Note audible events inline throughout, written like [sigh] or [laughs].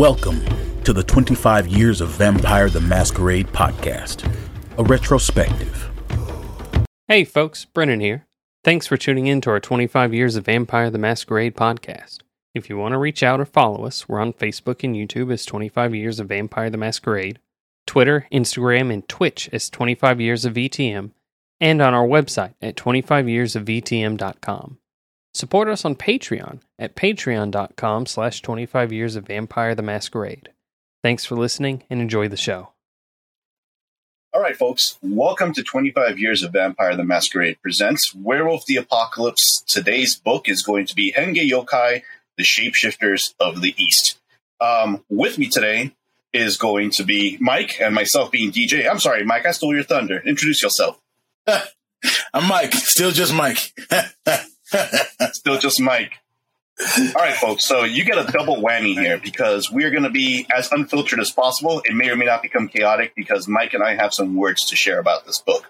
Welcome to the 25 Years of Vampire the Masquerade podcast, a retrospective. Hey folks, Brennan here. Thanks for tuning in to our 25 Years of Vampire the Masquerade podcast. If you want to reach out or follow us, we're on Facebook and YouTube as 25 Years of Vampire the Masquerade, Twitter, Instagram, and Twitch as 25 Years of VTM, and on our website at 25yearsofvtm.com. Support us on Patreon at patreon.com slash 25 years of Vampire the Masquerade. Thanks for listening and enjoy the show. All right, folks, welcome to 25 Years of Vampire the Masquerade presents Werewolf the Apocalypse. Today's book is going to be Henge Yokai, the Shapeshifters of the East. Um, with me today is going to be Mike and myself being DJ. I'm sorry, Mike, I stole your thunder. Introduce yourself. [laughs] I'm Mike, still just Mike. [laughs] [laughs] Still just Mike. All right, folks. So you get a double whammy here because we are going to be as unfiltered as possible. It may or may not become chaotic because Mike and I have some words to share about this book.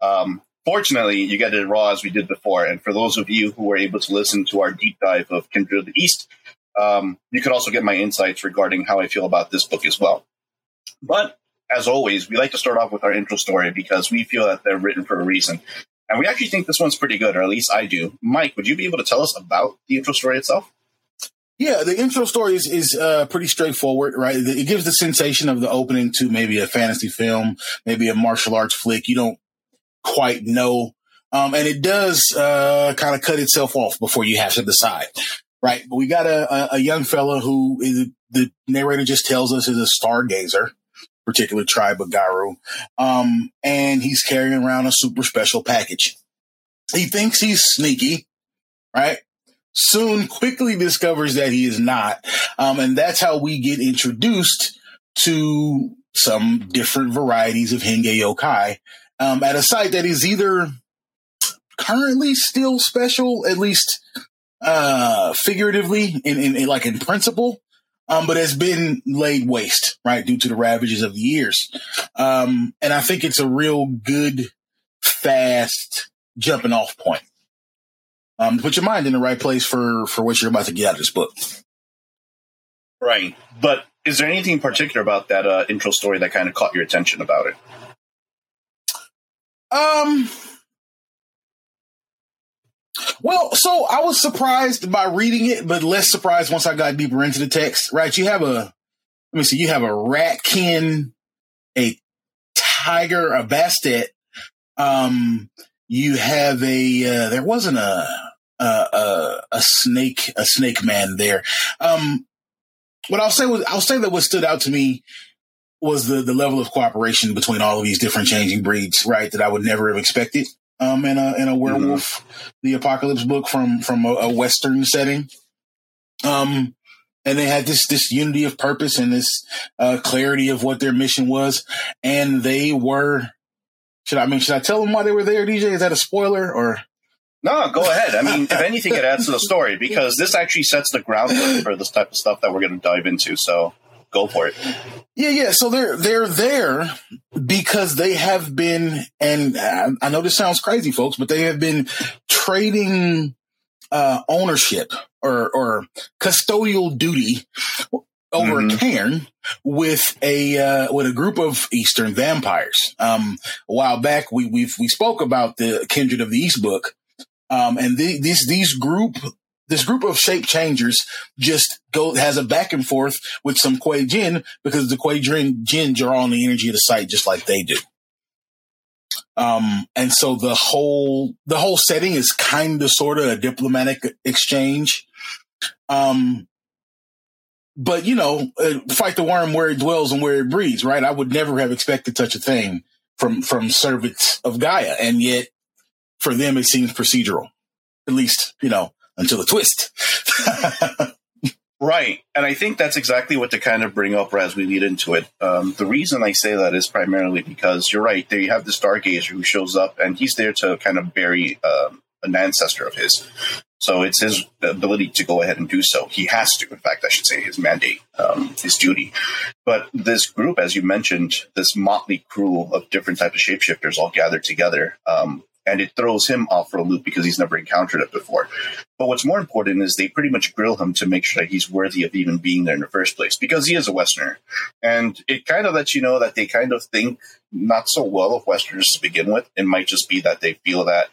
Um, fortunately, you get it raw as we did before. And for those of you who were able to listen to our deep dive of Kindred the East, um, you could also get my insights regarding how I feel about this book as well. But as always, we like to start off with our intro story because we feel that they're written for a reason. And we actually think this one's pretty good, or at least I do. Mike, would you be able to tell us about the intro story itself? Yeah, the intro story is, is uh, pretty straightforward, right? It gives the sensation of the opening to maybe a fantasy film, maybe a martial arts flick. You don't quite know. Um, and it does uh, kind of cut itself off before you have to decide, right? But we got a, a, young fella who is, the narrator just tells us is a stargazer particular tribe of Garou. Um, and he's carrying around a super special package. He thinks he's sneaky, right? Soon quickly discovers that he is not. Um, and that's how we get introduced to some different varieties of Henge Yokai um, at a site that is either currently still special, at least uh, figuratively, in, in, in like in principle, um, but has been laid waste, right, due to the ravages of the years. Um, and I think it's a real good, fast jumping off point. Um, put your mind in the right place for for what you're about to get out of this book. Right, but is there anything particular about that uh, intro story that kind of caught your attention about it? Um, well, so I was surprised by reading it, but less surprised once I got deeper into the text. Right? You have a, let me see, you have a ratkin, a tiger, a bastet. Um, you have a, uh, there wasn't a, a, a, a snake, a snake man there. Um, what I'll say was, I'll say that what stood out to me was the, the level of cooperation between all of these different changing breeds, right? That I would never have expected um, in a in a werewolf mm-hmm. the apocalypse book from from a, a, western setting. Um, and they had this this unity of purpose and this uh, clarity of what their mission was, and they were. Should I, I mean should I tell them why they were there, DJ? Is that a spoiler or? No, go ahead. I mean, if anything, it adds to the story because this actually sets the groundwork for this type of stuff that we're going to dive into. So go for it. Yeah, yeah. So they're they're there because they have been, and I know this sounds crazy, folks, but they have been trading uh, ownership or or custodial duty over mm-hmm. a cairn with a uh, with a group of Eastern vampires. Um, a while back, we we we spoke about the Kindred of the East book, um, and the, these these group this group of shape changers just go has a back and forth with some Kuei Jin because the Kuei Jin draw on the energy of the site just like they do. Um, and so the whole the whole setting is kind of sort of a diplomatic exchange. Um, but you know, uh, fight the worm where it dwells and where it breeds, right? I would never have expected such a thing from from servants of Gaia, and yet for them it seems procedural. At least, you know, until the twist. [laughs] right. And I think that's exactly what to kind of bring up as we lead into it. Um, the reason I say that is primarily because you're right. There you have the stargazer who shows up and he's there to kind of bury um, an ancestor of his. So it's his ability to go ahead and do so. He has to, in fact, I should say, his mandate, um, his duty. But this group, as you mentioned, this motley crew of different types of shapeshifters all gathered together, um, and it throws him off for a loop because he's never encountered it before. But what's more important is they pretty much grill him to make sure that he's worthy of even being there in the first place because he is a Westerner. And it kind of lets you know that they kind of think not so well of Westerners to begin with. It might just be that they feel that,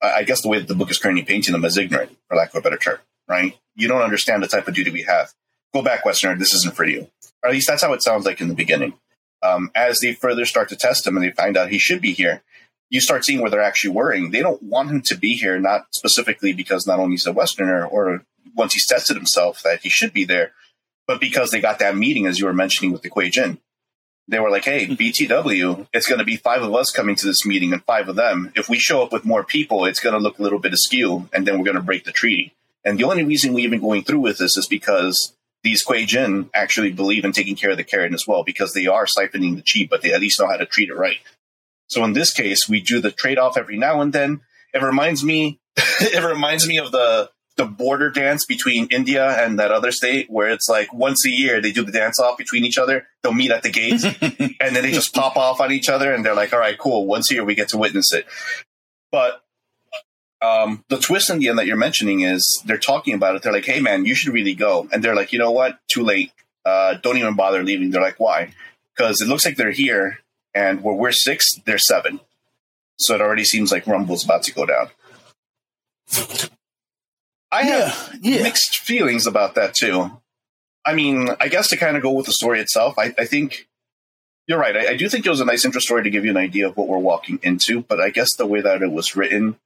I guess the way that the book is currently painting them as ignorant, for lack of a better term, right? You don't understand the type of duty we have. Go back, Westerner. This isn't for you. Or at least that's how it sounds like in the beginning. Um, as they further start to test him and they find out he should be here, you start seeing where they're actually worrying. They don't want him to be here, not specifically because not only he's a Westerner or once he's tested himself that he should be there, but because they got that meeting, as you were mentioning with the Kuei Jin. They were like, hey, hmm. BTW, it's going to be five of us coming to this meeting and five of them. If we show up with more people, it's going to look a little bit askew, and then we're going to break the treaty. And the only reason we even going through with this is because these Kuei Jin actually believe in taking care of the cairn as well, because they are siphoning the chi, but they at least know how to treat it right. So in this case, we do the trade off every now and then. It reminds me, [laughs] it reminds me of the the border dance between India and that other state, where it's like once a year they do the dance off between each other. They'll meet at the gates, [laughs] and then they just pop off on each other, and they're like, "All right, cool. Once a year we get to witness it." But um, the twist in the end that you're mentioning is they're talking about it. They're like, "Hey, man, you should really go," and they're like, "You know what? Too late. Uh, don't even bother leaving." They're like, "Why?" Because it looks like they're here and where we're six, they're seven. So it already seems like Rumble's about to go down. I have yeah. mixed feelings about that too. I mean, I guess to kind of go with the story itself, I, I think you're right. I, I do think it was a nice intro story to give you an idea of what we're walking into, but I guess the way that it was written,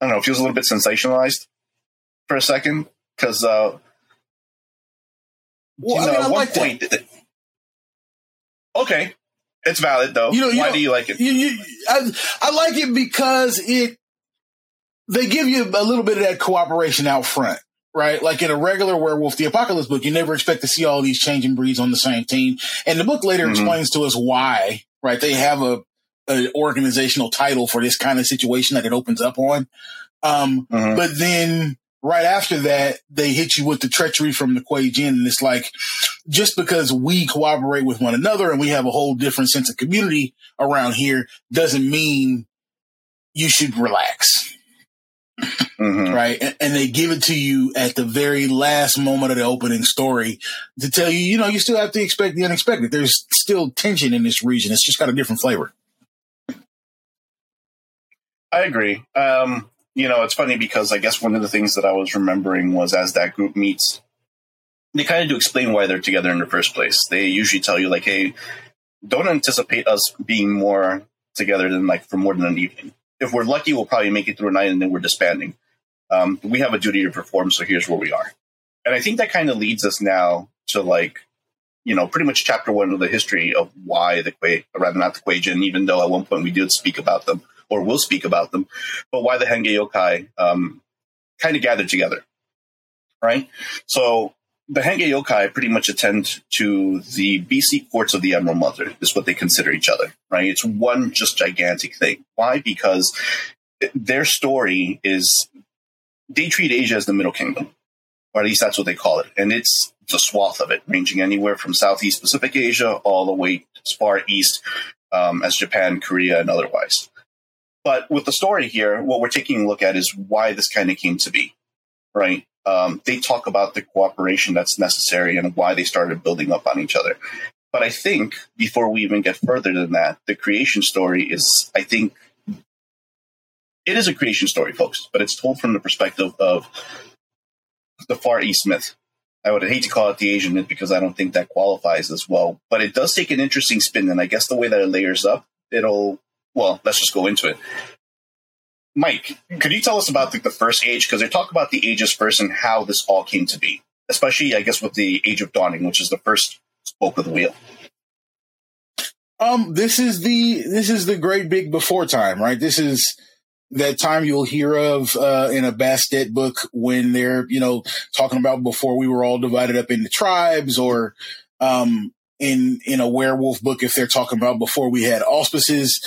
I don't know, it feels a little bit sensationalized for a second because uh, Well, you I mean, at one like that. Okay, it's valid though. You know, you why know- do you like it? You, you, I, I like it because it they give you a little bit of that cooperation out front, right? Like in a regular Werewolf the Apocalypse book, you never expect to see all these changing breeds on the same team. And the book later Mhm. explains to us why, right? They have a, a organizational title for this kind of situation that it opens up on. Um, Mhm. but then right after that, they hit you with the treachery from the Kuei Jin. And it's like, just because we cooperate with one another and we have a whole different sense of community around here doesn't mean you should relax. Mhm. Right. And, and they give it to you at the very last moment of the opening story to tell you, you know, you still have to expect the unexpected. There's still tension in this region. It's just got a different flavor. I agree. Um, you know, it's funny because I guess one of the things that I was remembering was as that group meets, they kind of do explain why they're together in the first place. They usually tell you like, "Hey, don't anticipate us being more together than like for more than an evening. If we're lucky, we'll probably make it through a night and then we're disbanding. Um, we have a duty to perform, so here's where we are." And I think that kind of leads us now to like, you know, pretty much chapter one of the history of why the Kuei, rather not the Kuei Jin, even though at one point we did speak about them or will speak about them, but why the Henge Yokai um, kind of gathered together, right? So the Henge Yokai pretty much attend to the beast courts of the Emerald Mother, is what they consider each other, right? It's one just gigantic thing. Why? Because their story is they treat Asia as the Middle Kingdom, or at least that's what they call it, and it's the swath of it, ranging anywhere from Southeast Pacific Asia all the way as far east um, as Japan, Korea, and otherwise. But with the story here, what we're taking a look at is why this kind of came to be, right? Um, they talk about the cooperation that's necessary and why they started building up on each other. But I think before we even get further than that, the creation story is, I think, it is a creation story, folks, but it's told from the perspective of the Far East myth. I would hate to call it the Asian myth because I don't think that qualifies as well, but it does take an interesting spin. And I guess the way that it layers up, it'll, well, let's just go into it. Mike, could you tell us about the, the first age? Because they talk about the ages first and how this all came to be, especially, I guess, with the Age of Dawning, which is the first spoke of the wheel. Um, this is the this is the great big before time, right? This is that time you'll hear of uh, in a Bastet book when they're you know talking about before we were all divided up into tribes, or um, in in a werewolf book if they're talking about before we had auspices.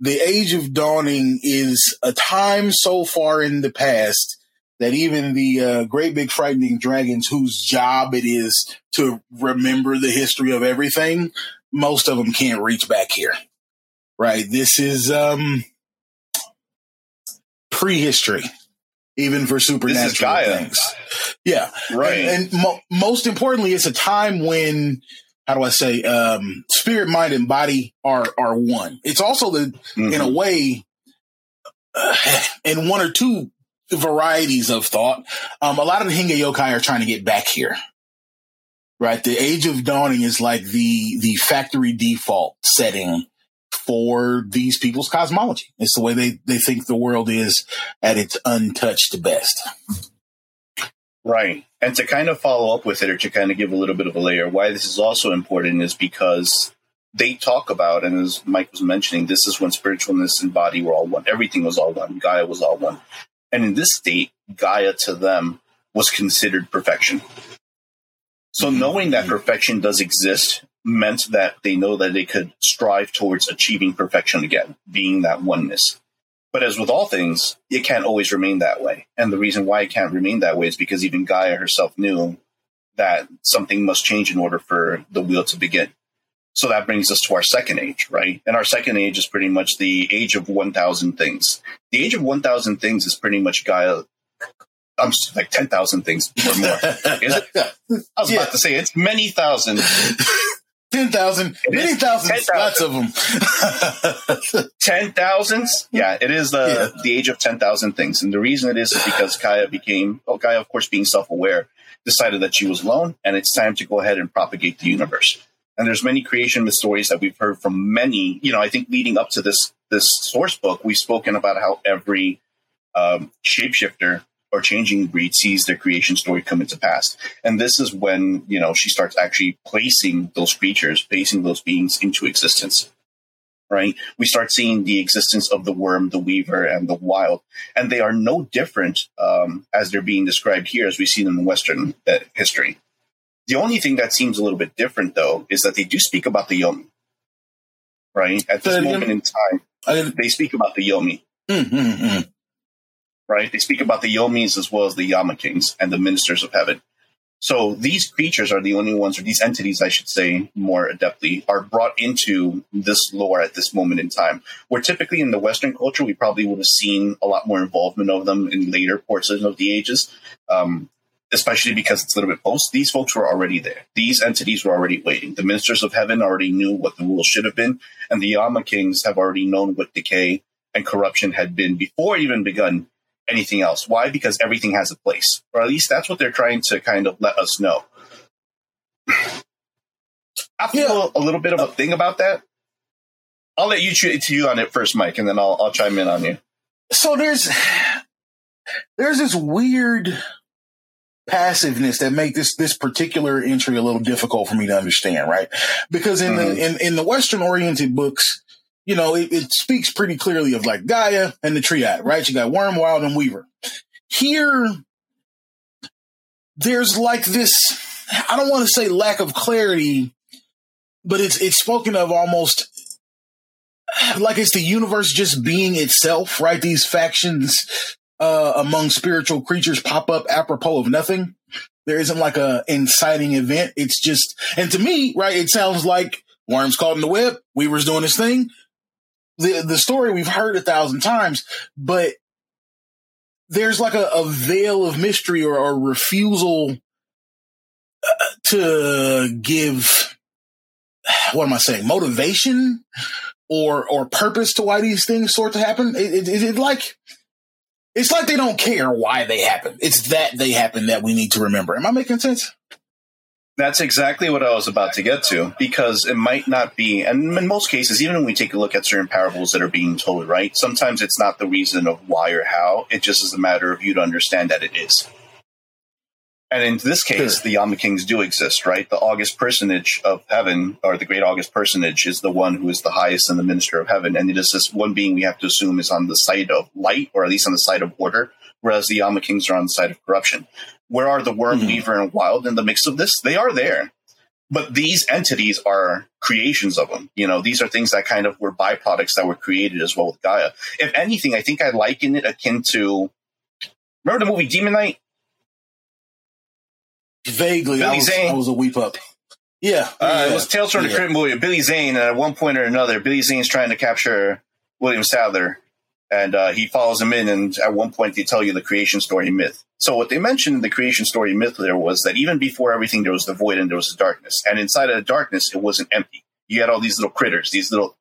The Age of Dawning is a time so far in the past that even the uh, great big frightening dragons, whose job it is to remember the history of everything, most of them can't reach back here. right? This is um prehistory, even for supernatural things. Yeah, right. And, and mo- most importantly, it's a time when how do I say um spirit, mind, and body are are one. It's also the mm-hmm. in a way uh, [sighs] in one or two varieties of thought. Um, a lot of the Henge yokai are trying to get back here. Right. The age of dawning is like the, the factory default setting for these people's cosmology. It's the way they, they think the world is at its untouched best. Right. And to kind of follow up with it or to kind of give a little bit of a layer, why this is also important is because they talk about, and as Mike was mentioning, this is when spiritualness and body were all one. Everything was all one. Gaia was all one. And in this state, Gaia to them was considered perfection. So mm-hmm. knowing that perfection does exist meant that they know that they could strive towards achieving perfection again, being that oneness. But as with all things, it can't always remain that way. And the reason why it can't remain that way is because even Gaia herself knew that something must change in order for the wheel to begin. So that brings us to our second age, right? And our second age is pretty much the age of 1,000 things. The age of 1,000 things is pretty much Gaia. I'm like 10,000 things or more. [laughs] Is it? I was yeah. about to say it's many thousand. [laughs] 10,000, many [laughs] thousands, 10, lots of them. 10,000s? Yeah, it is the, yeah. the age of 10,000 things. And the reason it is is because Kaya became, well, Gaia, of course, being self aware, decided that she was alone and it's time to go ahead and propagate the universe. And there's many creation myth stories that we've heard from many. You know, I think leading up to this this source book, we've spoken about how every um, shapeshifter or changing breed sees their creation story come into pass. And this is when you know she starts actually placing those creatures, placing those beings into existence. Right? We start seeing the existence of the worm, the weaver, and the wild, and they are no different um, as they're being described here, as we see them in Western uh, history. The only thing that seems a little bit different, though, is that they do speak about the Yomi. Right? At this moment in time, they speak about the Yomi. Mm-hmm. Right? They speak about the Yomis as well as the Yama Kings and the ministers of heaven. So these creatures are the only ones, or these entities, I should say more adeptly, are brought into this lore at this moment in time. Where typically in the Western culture, we probably would have seen a lot more involvement of them in later portions of the ages. Um, especially because it's a little bit post, these folks were already there. These entities were already waiting. The ministers of heaven already knew what the rules should have been, and the Yama kings have already known what decay and corruption had been before even begun anything else. Why? Because everything has a place, or at least that's what they're trying to kind of let us know. I feel yeah. a little bit of a thing about that. I'll let you to you on it first, Mike, and then I'll I'll chime in on you. So there's there's this weird passiveness that make this this particular entry a little difficult for me to understand, right? Because in mm-hmm. the in, in the Western oriented books, you know, it, it, speaks pretty clearly of like Gaia and the triad, right? You got Worm, Wild, and Weaver. Here, there's like this. I don't want to say lack of clarity, but it's it's spoken of almost like it's the universe just being itself, right? These factions uh, among spiritual creatures pop up apropos of nothing. There isn't like a inciting event. It's just, and to me, right, it sounds like worms caught in the web. Weaver's doing his thing. The the story we've heard a thousand times, but there's like a, a veil of mystery or a refusal uh, to give what am I saying motivation or or purpose to why these things sort to happen. It, it, it like it's like they don't care why they happen. It's that they happen that we need to remember. Am I making sense? That's exactly what I was about to get to because it might not be, and in most cases, even when we take a look at certain parables that are being told, right? Sometimes it's not the reason of why or how. It just is a matter of you to understand that it is. And in this case, the Yama Kings do exist, right? The August personage of heaven, or the great August personage, is the one who is the highest and the minister of heaven. And it is this one being we have to assume is on the side of light, or at least on the side of order, whereas the Yama Kings are on the side of corruption. Where are the Worm, mm-hmm. Weaver, and Wild in the mix of this? They are there. But these entities are creations of them. You know, these are things that kind of were byproducts that were created as well with Gaia. If anything, I think I liken it akin to remember the movie Demon Knight? Vaguely, I was, I was, a weep up. Yeah, Uh, yeah. it was Tales from the Yeah. Crypt movie. Billy Zane, at one point or another, Billy Zane's trying to capture William Sadler, and uh, he follows him in. And at one point, they tell you the creation story myth. So what they mentioned in the creation story myth there was that even before everything, there was the void and there was the darkness, and inside of the darkness, it wasn't empty. You had all these little critters, these little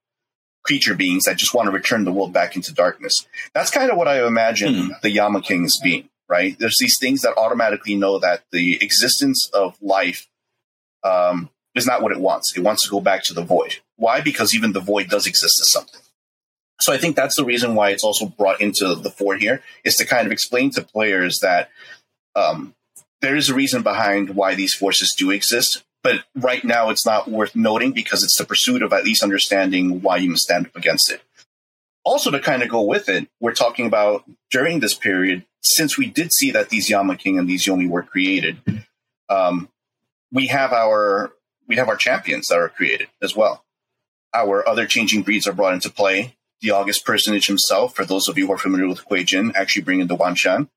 creature beings that just want to return the world back into darkness. That's kind of what I imagine Hmm. the Yama Kings being. Right? There's these things that automatically know that the existence of life um, is not what it wants. It wants to go back to the void. Why? Because even the void does exist as something. So I think that's the reason why it's also brought into the fore here is to kind of explain to players that um, there is a reason behind why these forces do exist. But right now, it's not worth noting because it's the pursuit of at least understanding why you must stand up against it. Also, to kind of go with it, we're talking about during this period, since we did see that these Yama King and these Yomi were created, um, we have our we have our champions that are created as well. Our other changing breeds are brought into play. The August personage himself, for those of you who are familiar with Kuei Jin, actually bring in the Wan Xian,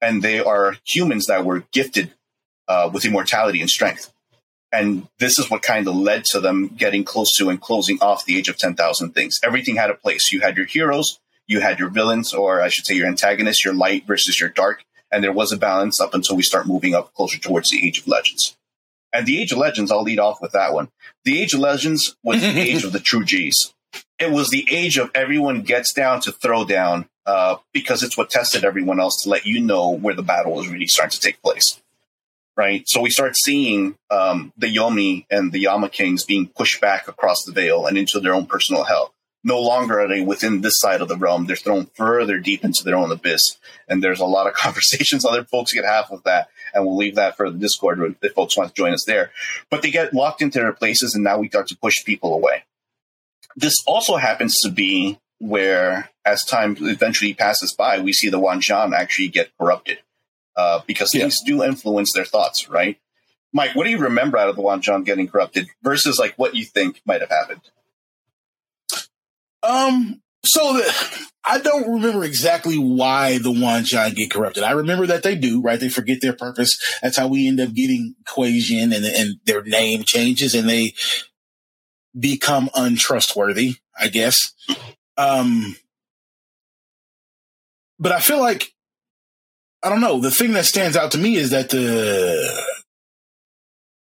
and they are humans that were gifted uh, with immortality and strength. And this is what kind of led to them getting close to and closing off the age of 10,000 things. Everything had a place. You had your heroes, you had your villains, or I should say your antagonists, your light versus your dark. And there was a balance up until we start moving up closer towards the Age of Legends. And the Age of Legends, I'll lead off with that one. The Age of Legends was the [laughs] age of the true G's. It was the age of everyone gets down to throw down uh, because it's what tested everyone else to let you know where the battle was really starting to take place. Right? So we start seeing um, the Yomi and the Yama Kings being pushed back across the veil and into their own personal hell. No longer are they within this side of the realm. They're thrown further deep into their own abyss. And there's a lot of [laughs] conversations other folks get have with that. And we'll leave that for the Discord if folks want to join us there. But they get locked into their places, and now we start to push people away. This also happens to be where, as time eventually passes by, we see the Wanjan actually get corrupted uh, because Yeah. things do influence their thoughts, right? Mike, what do you remember out of the Wanjan getting corrupted versus like what you think might have happened? Um, so the, I don't remember exactly why the Wanjan get corrupted. I remember that they do, right? They forget their purpose. That's how we end up getting Kuei Jin and, and their name changes and they become untrustworthy, I guess. Um, but I feel like, I don't know, the thing that stands out to me is that the,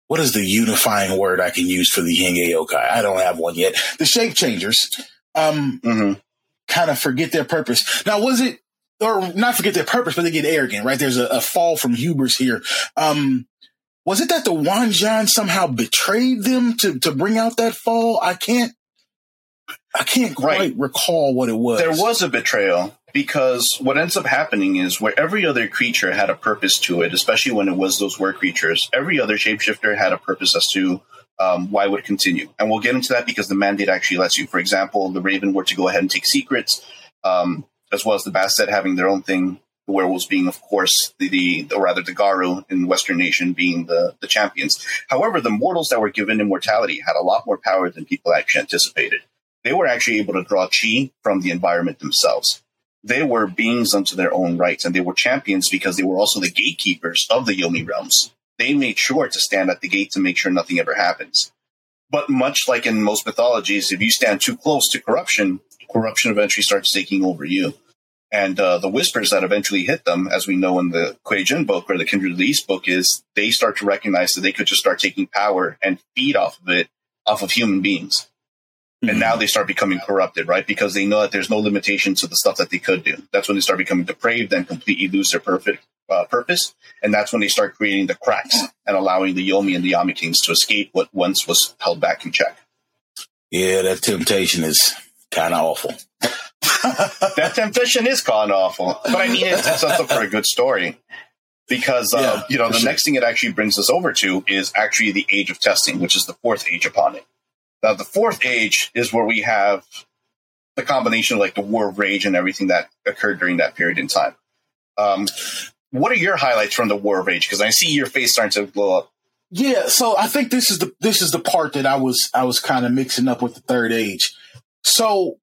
what is the unifying word I can use for the Henge Yokai? I don't have one yet. The shape changers. Um, Mm-hmm. kind of forget their purpose. Now, was it, or not forget their purpose, but they get arrogant, right? There's a, a fall from hubris here. Um, was it that the Wanjan somehow betrayed them to, to bring out that fall? I can't, I can't quite Right. recall what it was. There was a betrayal because what ends up happening is where every other creature had a purpose to it, especially when it was those were creatures, every other shapeshifter had a purpose as to um, why would continue. And we'll get into that because the mandate actually lets you. For example, the Raven were to go ahead and take secrets, um, as well as the Bastet having their own thing. The werewolves being, of course, the, the or rather the Garou in Western Nation being the the champions. However, the mortals that were given immortality had a lot more power than people actually anticipated. They were actually able to draw chi from the environment themselves. They were beings unto their own rights, and they were champions because they were also the gatekeepers of the Yomi realms. They made sure to stand at the gate to make sure nothing ever happens. But much like in most mythologies, if you stand too close to corruption, corruption eventually starts taking over you. And uh, the whispers that eventually hit them, as we know in the Kuei book or the Kindred of the East book, is they start to recognize that they could just start taking power and feed off of it, off of human beings. And now they start becoming corrupted, right? Because they know that there's no limitation to the stuff that they could do. That's when they start becoming depraved and completely lose their perfect uh, purpose. And that's when they start creating the cracks and allowing the Yomi and the Yami Kings to escape what once was held back in check. yeah, that temptation is kind of awful. [laughs] that temptation is kind of awful, but I mean, it sets up for a good story because uh, Yeah, you know the sure. next thing it actually brings us over to is actually the age of testing, which is the fourth age upon it. Now, the fourth age is where we have the combination of like the war of rage and everything that occurred during that period in time. Um, what are your highlights from the war of rage? Because I see your face starting to blow up. Yeah, so I think this is the this is the part that I was I was kind of mixing up with the third age. So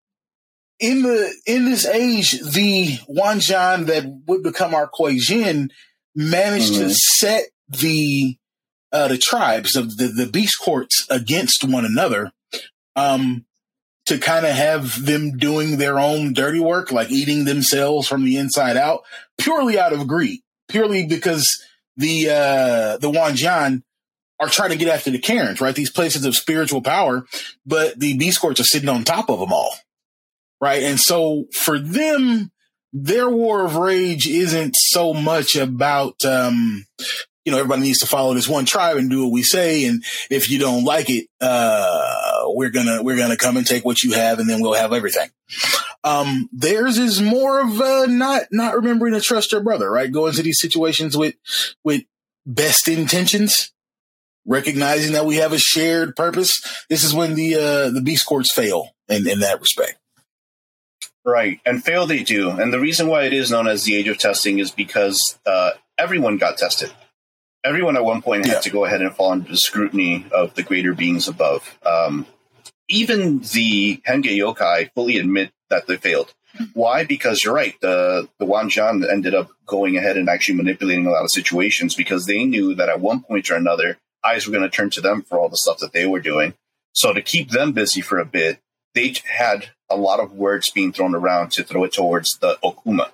in the in this age, the Wanjan that would become our Kuei Jin managed to Mhm. set the uh, the tribes of the, the beast courts against one another. Um, to kind of have them doing their own dirty work, like eating themselves from the inside out, purely out of greed, purely because the uh the Wanjian are trying to get after the cairns, right? These places of spiritual power, but the beast courts are sitting on top of them all, right? And so for them, their war of rage isn't so much about um you know everybody needs to follow this one tribe and do what we say. And if you don't like it uh we're gonna we're gonna come and take what you have and then we'll have everything. Um theirs is more of not not remembering to trust your brother right? Go into these situations with with best intentions recognizing that we have a shared purpose. This is when the uh the beast courts fail in in that respect Right, and fail they do. And the reason why it is known as the age of testing is because uh, everyone got tested. Everyone at one point had Yeah. to go ahead and fall under the scrutiny of the greater beings above. Um, even the Henge yokai fully admit that they failed. Why? Because you're right. The the Wanjian ended up going ahead and actually manipulating a lot of situations because they knew that at one point or another, eyes were going to turn to them for all the stuff that they were doing. So to keep them busy for a bit, they had a lot of words being thrown around to throw it towards the Okuma,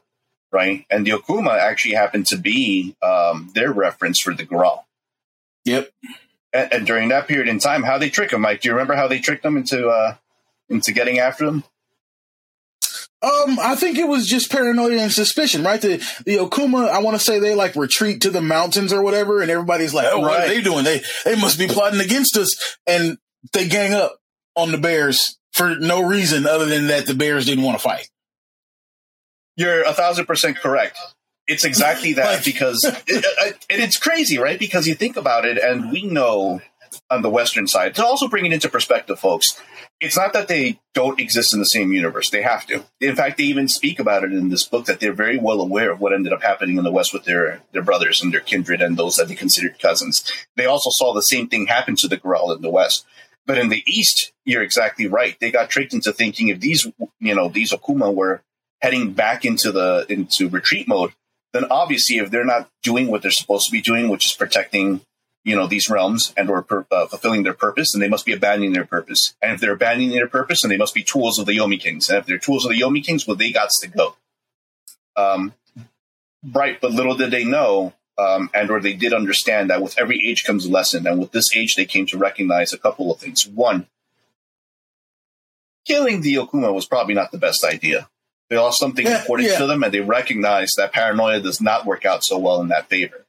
right? And the Okuma actually happened to be um, their reference for the Gurahl. yep And, and during that period in time, how they trick them, Mike? Do you remember how they tricked them into uh, into getting after them? Um, I think it was just paranoia and suspicion, right? The the Okuma, I want to say they like retreat to the mountains or whatever, and everybody's like, "Oh, what are they doing? They they must be plotting against us." And they gang up on the Bears for no reason other than that the Bears didn't want to fight. You're a thousand percent correct. It's exactly that [laughs] because it, it, and it's crazy, right? Because you think about it, and we know on the Western side to also bring it into perspective, folks. It's not that they don't exist in the same universe; they have to. In fact, they even speak about it in this book that they're very well aware of what ended up happening in the West with their their brothers and their kindred and those that they considered cousins. They also saw the same thing happen to the Gurahl in the West. But in the East, you're exactly right. They got tricked into thinking if these, you know, these Okuma were heading back into the into retreat mode, then obviously if they're not doing what they're supposed to be doing, which is protecting, you know, these realms and or per, uh, fulfilling their purpose, then they must be abandoning their purpose. And if they're abandoning their purpose, then they must be tools of the Yomi Kings. And if they're tools of the Yomi Kings, well, they got to go. Um, right, but little did they know, um, and or they did understand that with every age comes a lesson, and with this age, they came to recognize a couple of things. One, killing the Okuma was probably not the best idea. They lost something Yeah, important yeah. to them, and they recognized that paranoia does not work out so well in that favor.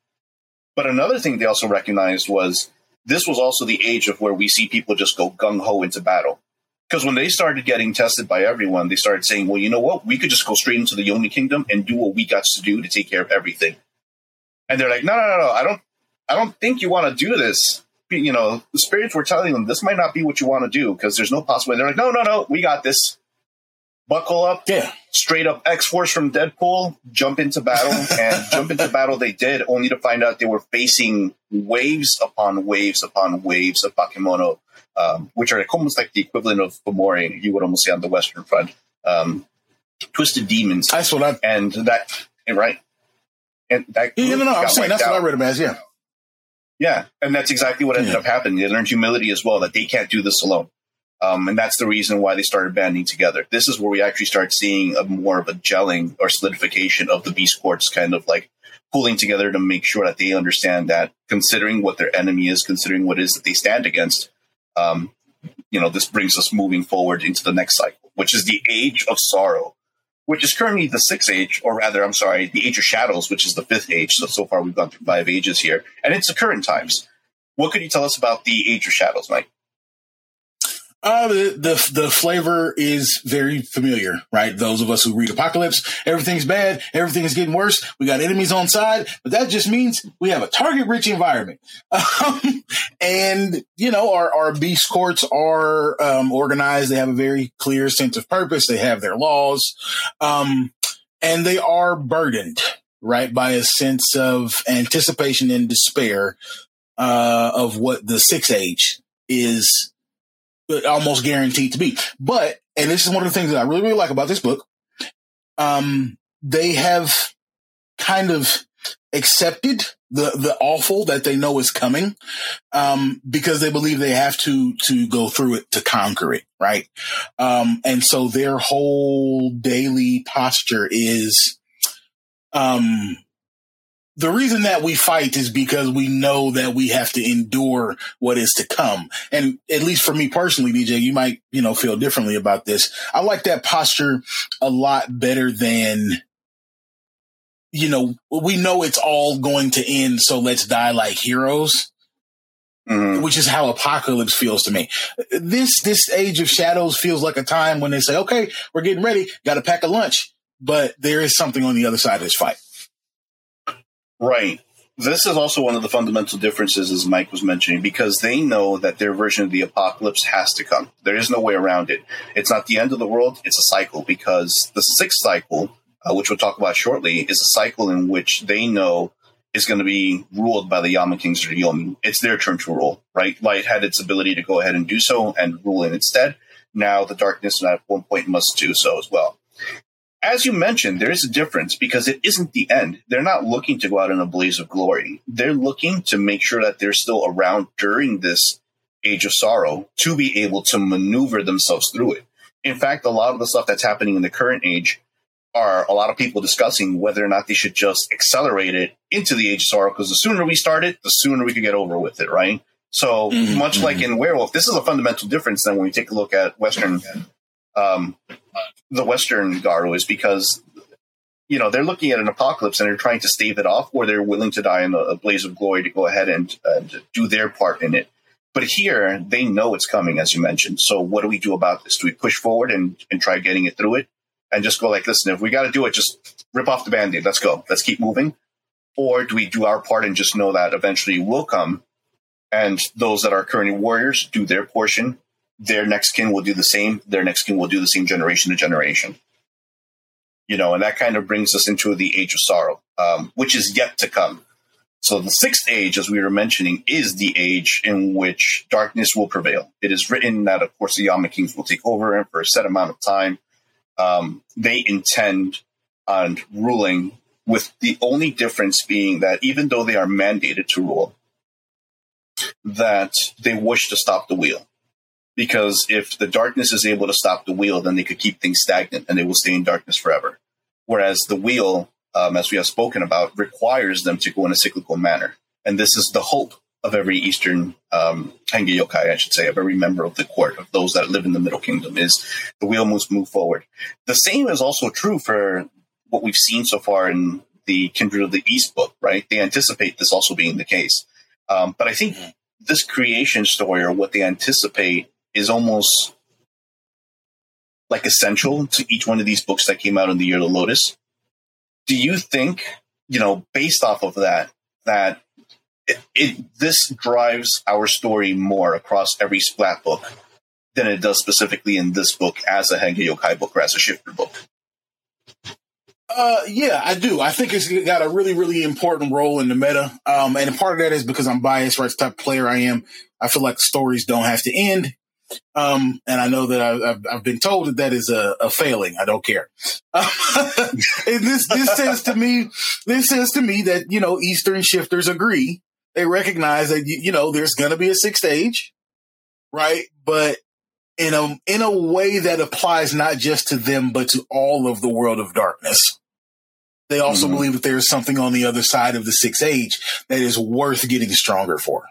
But another thing they also recognized was this was also the age of where we see people just go gung ho into battle. Because when they started getting tested by everyone, they started saying, well, you know what? We could just go straight into the Yomi Kingdom and do what we got to do to take care of everything. And they're like, no, no, no, no. I don't, I don't think you want to do this. You know, the spirits were telling them this might not be what you want to do because there's no possible. They're like, no, no, no, we got this. Buckle up Yeah, straight up X Force from Deadpool, jump into battle, and [laughs] jump into battle they did, only to find out they were facing waves upon waves upon waves of Bakemono, um, which are almost like the equivalent of Fomori, you would almost say on the Western Front. Um, twisted demons. that's what I. And that, right? And that Yeah, no, no, I'm saying that's what I out. read them as. Yeah, Yeah, and that's exactly what ended Yeah. up happening. They learned humility as well, that they can't do this alone. Um, and that's the reason why they started banding together. This is where we actually start seeing a more of a gelling or solidification of the beast courts kind of like pulling together to make sure that they understand that considering what their enemy is, considering what it is that they stand against, um, you know, this brings us moving forward into the next cycle, which is the age of sorrow, which is currently the sixth age, or rather, I'm sorry, the age of shadows, which is the fifth age. So, so far we've gone through five ages here, and it's the current times. What could you tell us about the age of shadows, Mike? Uh, the, the the flavor is very familiar, right? Those of us who read Apocalypse, everything's bad, everything's getting worse. We got enemies on side, but that just means we have a target-rich environment. [laughs] Um, and you know, our our beast courts are um, organized. They have a very clear sense of purpose. They have their laws, um, and they are burdened, right, by a sense of anticipation and despair uh, of what the six age is almost guaranteed to be. But, and this is one of the things that I really, really like about this book. Um, they have kind of accepted the the awful that they know is coming um, because they believe they have to to go through it to conquer it right um, and so their whole daily posture is um, the reason that we fight is because we know that we have to endure what is to come. And at least for me personally, DJ, you might, you know, feel differently about this. I like that posture a lot better than, you know, we know it's all going to end. So let's die like heroes. Mm-hmm. Which is how apocalypse feels to me. This, this age of shadows feels like a time when they say, okay, we're getting ready, got to pack a lunch, but there is something on the other side of this fight. Right. This is also one of the fundamental differences, as Mike was mentioning, because they know that their version of the apocalypse has to come. There is no way around it. It's not the end of the world, it's a cycle, because the sixth cycle, uh, which we'll talk about shortly, is a cycle in which they know is going to be ruled by the Yama Kings or the Yomi. It's their turn to rule, right? Light had its ability to go ahead and do so and rule in instead. Now the darkness at one point must do so as well as you mentioned, there is a difference because it isn't the end. They're not looking to go out in a blaze of glory. They're looking to make sure that they're still around during this age of sorrow to be able to maneuver themselves through it. In fact, a lot of the stuff that's happening in the current age are a lot of people discussing whether or not they should just accelerate it into the age of sorrow because the sooner we start it, the sooner we can get over with it, right? So mm-hmm. much like in Werewolf, this is a fundamental difference than when we take a look at Western um, the Western Garou is because you know they're looking at an apocalypse and they're trying to stave it off, or they're willing to die in a, blaze of glory to go ahead and, and do their part in it. But here, they know it's coming, as you mentioned. So, what do we do about this? Do we push forward and, and try getting it through it, and just go like, listen, if we got to do it, just rip off the band-aid. Let's go. Let's keep moving. Or do we do our part and just know that eventually it will come, and those that are currently warriors do their portion, their next kin will do the same. Their next kin will do the same generation to generation. You know, and that kind of brings us into the age of sorrow, um, which is yet to come. So the sixth age, as we were mentioning, is the age in which darkness will prevail. It is written that, of course, the Yama Kings will take over and for a set amount of time. Um, they intend on ruling with the only difference being that even though they are mandated to rule, that they wish to stop the wheel because if the darkness is able to stop the wheel, then they could keep things stagnant and they will stay in darkness forever. Whereas the wheel, um, as we have spoken about, requires them to go in a cyclical manner. And this is the hope of every Eastern um, Henge yokai, I should say, of every member of the court, of those that live in the Middle Kingdom, is the wheel must move forward. The same is also true for what we've seen so far in the Kindred of the East book, right? They anticipate this also being the case. Um, but I think mm-hmm. this creation story, or what they anticipate, is almost like essential to each one of these books that came out in the year of the lotus. Do you think, you know, based off of that, that it, it, this drives our story more across every splat book than it does specifically in this book as a Henge Yokai book or as a shifter book? Uh, yeah, I do. I think it's got a really, really important role in the meta. Um, and part of that is because I'm biased, right? Type of player I am. I feel like stories don't have to end. Um, and I know that I, have I've been told that that is a, a failing. I don't care. [laughs] this, this says to me, this says to me that, you know, Eastern shifters agree. They recognize that, you know, there's going to be a sixth age, right? But in a, in a way that applies not just to them, but to all of the world of darkness. They also mm-hmm. believe that there's something on the other side of the sixth age that is worth getting stronger for.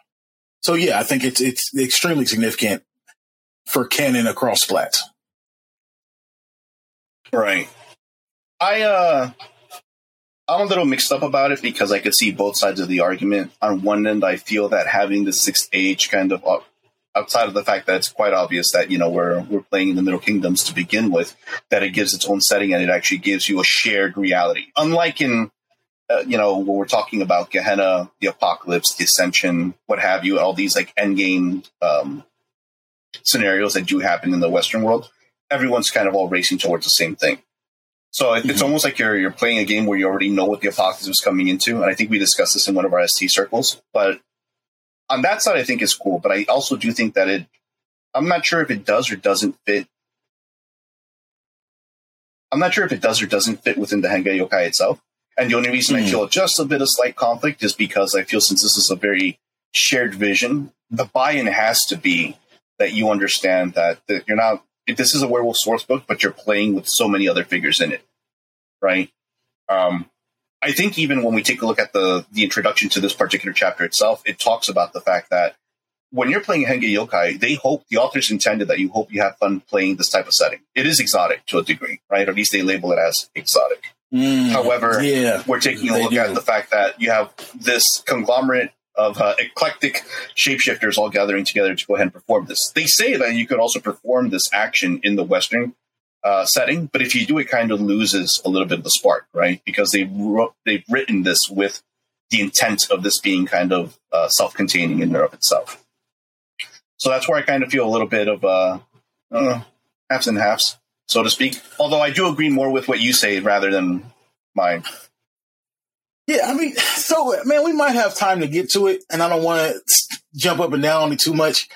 So yeah, I think it's, it's extremely significant for canon across splats. Right. I uh I'm a little mixed up about it because I could see both sides of the argument. On one end, I feel that having the sixth age kind of outside of the fact that it's quite obvious that you know we're we're playing in the Middle Kingdoms to begin with, that it gives its own setting and it actually gives you a shared reality. Unlike in uh, you know when we're talking about Gehenna, the Apocalypse, the Ascension, what have you, all these like endgame um, scenarios that do happen in the Western world, everyone's kind of all racing towards the same thing. So mm-hmm. it's almost like you're you're playing a game where you already know what the apocalypse is coming into, and I think we discussed this in one of our ST circles. But on that side, I think it's cool. But I also do think that it. I'm not sure if it does or doesn't fit. I'm not sure if it does or doesn't fit within the Henge Yokai itself. And the only reason mm. I hmm. feel just a bit of slight conflict is because I feel since this is a very shared vision, the buy-in has to be that you understand that, that you're not. This is a werewolf source book, but you're playing with so many other figures in it, right? Um, I think even when we take a look at the the introduction to this particular chapter itself, it talks about the fact that when you're playing Henge Yokai, they hope the authors intended that you hope you have fun playing this type of setting. It is exotic to a degree, right? Or at least they label it as exotic. Mm, However, yeah, we're taking a look do. at the fact that you have this conglomerate of uh, eclectic shapeshifters all gathering together to go ahead and perform this. They say that you could also perform this action in the Western uh, setting, but if you do, it kind of loses a little bit of the spark, right? Because they wrote, they've written this with the intent of this being kind of uh, self-containing in and of itself. So that's where I kind of feel a little bit of uh, know, halves and halves, so to speak. Although I do agree more with what you say rather than mine. Yeah, I mean, [laughs] so man, we might have time to get to it, and I don't want to jump up and down on it too much.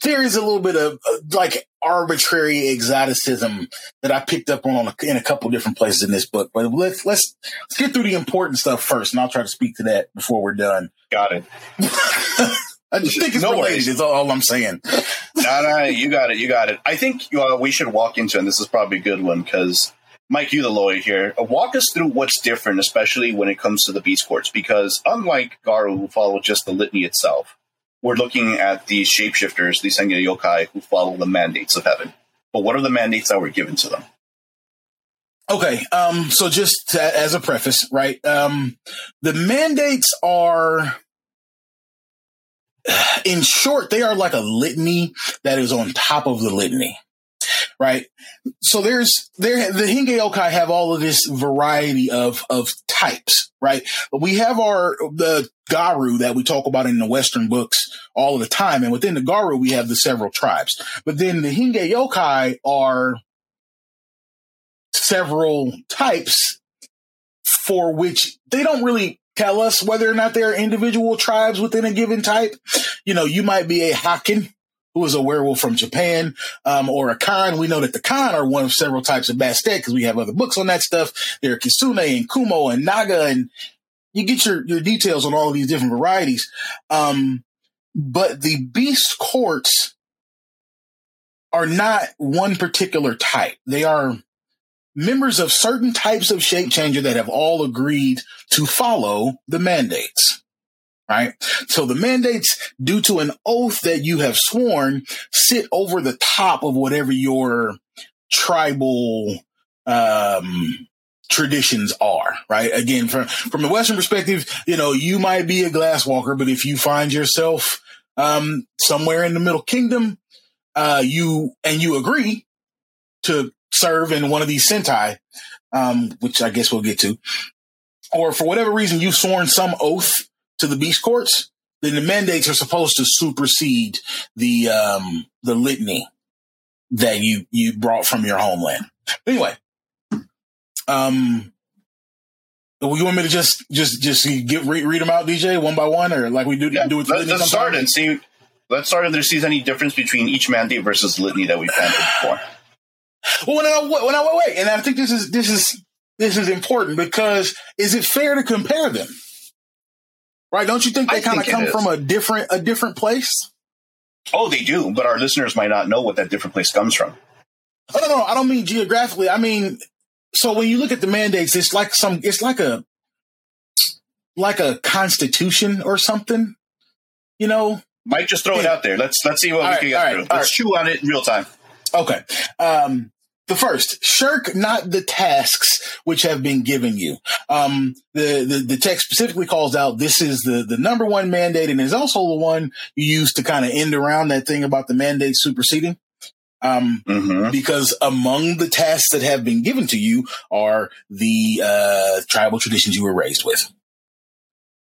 There is a little bit of uh, like arbitrary exoticism that I picked up on in a couple different places in this book. But let's let's let's get through the important stuff first, and I'll try to speak to that before we're done. Got it. [laughs] I just think it's no related. Is all, all, I'm saying. no, no, you got it. You got it. I think uh, we should walk into, and this is probably a good one because Mike, you the lawyer here. Uh, walk us through what's different, especially when it comes to the beast courts, because unlike Garou, who follow just the litany itself, we're looking at these shapeshifters, these Henge yokai, who follow the mandates of heaven. But what are the mandates that were given to them? Okay, um, so just to, as a preface, right? Um, the mandates are in short, they are like a litany that is on top of the litany, right? So there's there the Henge Yokai have all of this variety of of types, right? But we have our the Garou that we talk about in the Western books all of the time, and within the Garou we have the several tribes. But then the Henge Yokai are several types for which they don't really tell us whether or not there are individual tribes within a given type. You know, you might be a Hakken, who is a werewolf from Japan, um, or a Khan. We know that the Khan are one of several types of Bastet because we have other books on that stuff. There are Kitsune and Kumo and Naga, and you get your, your details on all of these different varieties. Um, but the beast courts are not one particular type. They are members of certain types of shape changer that have all agreed to follow the mandates. Right. So the mandates, due to an oath that you have sworn, sit over the top of whatever your tribal, um, traditions are, right? Again, from, from the Western perspective, you know, you might be a glass walker, but if you find yourself, um, somewhere in the middle kingdom, uh, you, and you agree to serve in one of these Sentai, um, which I guess we'll get to, or for whatever reason you've sworn some oath to the beast courts, then the mandates are supposed to supersede the um, the litany that you you brought from your homeland. Anyway, um, you want me to just just just get read, read them out, DJ, one by one, or like we do yeah, do it? Let, us start and see. Let's start if there sees any difference between each mandate versus litany that we've handled before. Well, when I, when I wait, and I think this is this is this is important because is it fair to compare them? Right? Don't you think they kind of come from a different a different place? Oh, they do, but our listeners might not know what that different place comes from. Oh, no, no, I don't mean geographically. I mean, so when you look at the mandates, it's like some, it's like a, like a constitution or something, you know? Mike, just throw yeah. it out there. Let's let's see what all we right, can get through. Let's right. chew on it in real time. Okay. Um, the first, shirk not the tasks which have been given you. Um, the, the, the text specifically calls out this is the, the number one mandate and is also the one you use to kind of end around that thing about the mandate superseding. Um, mm-hmm. because among the tasks that have been given to you are the, uh, tribal traditions you were raised with.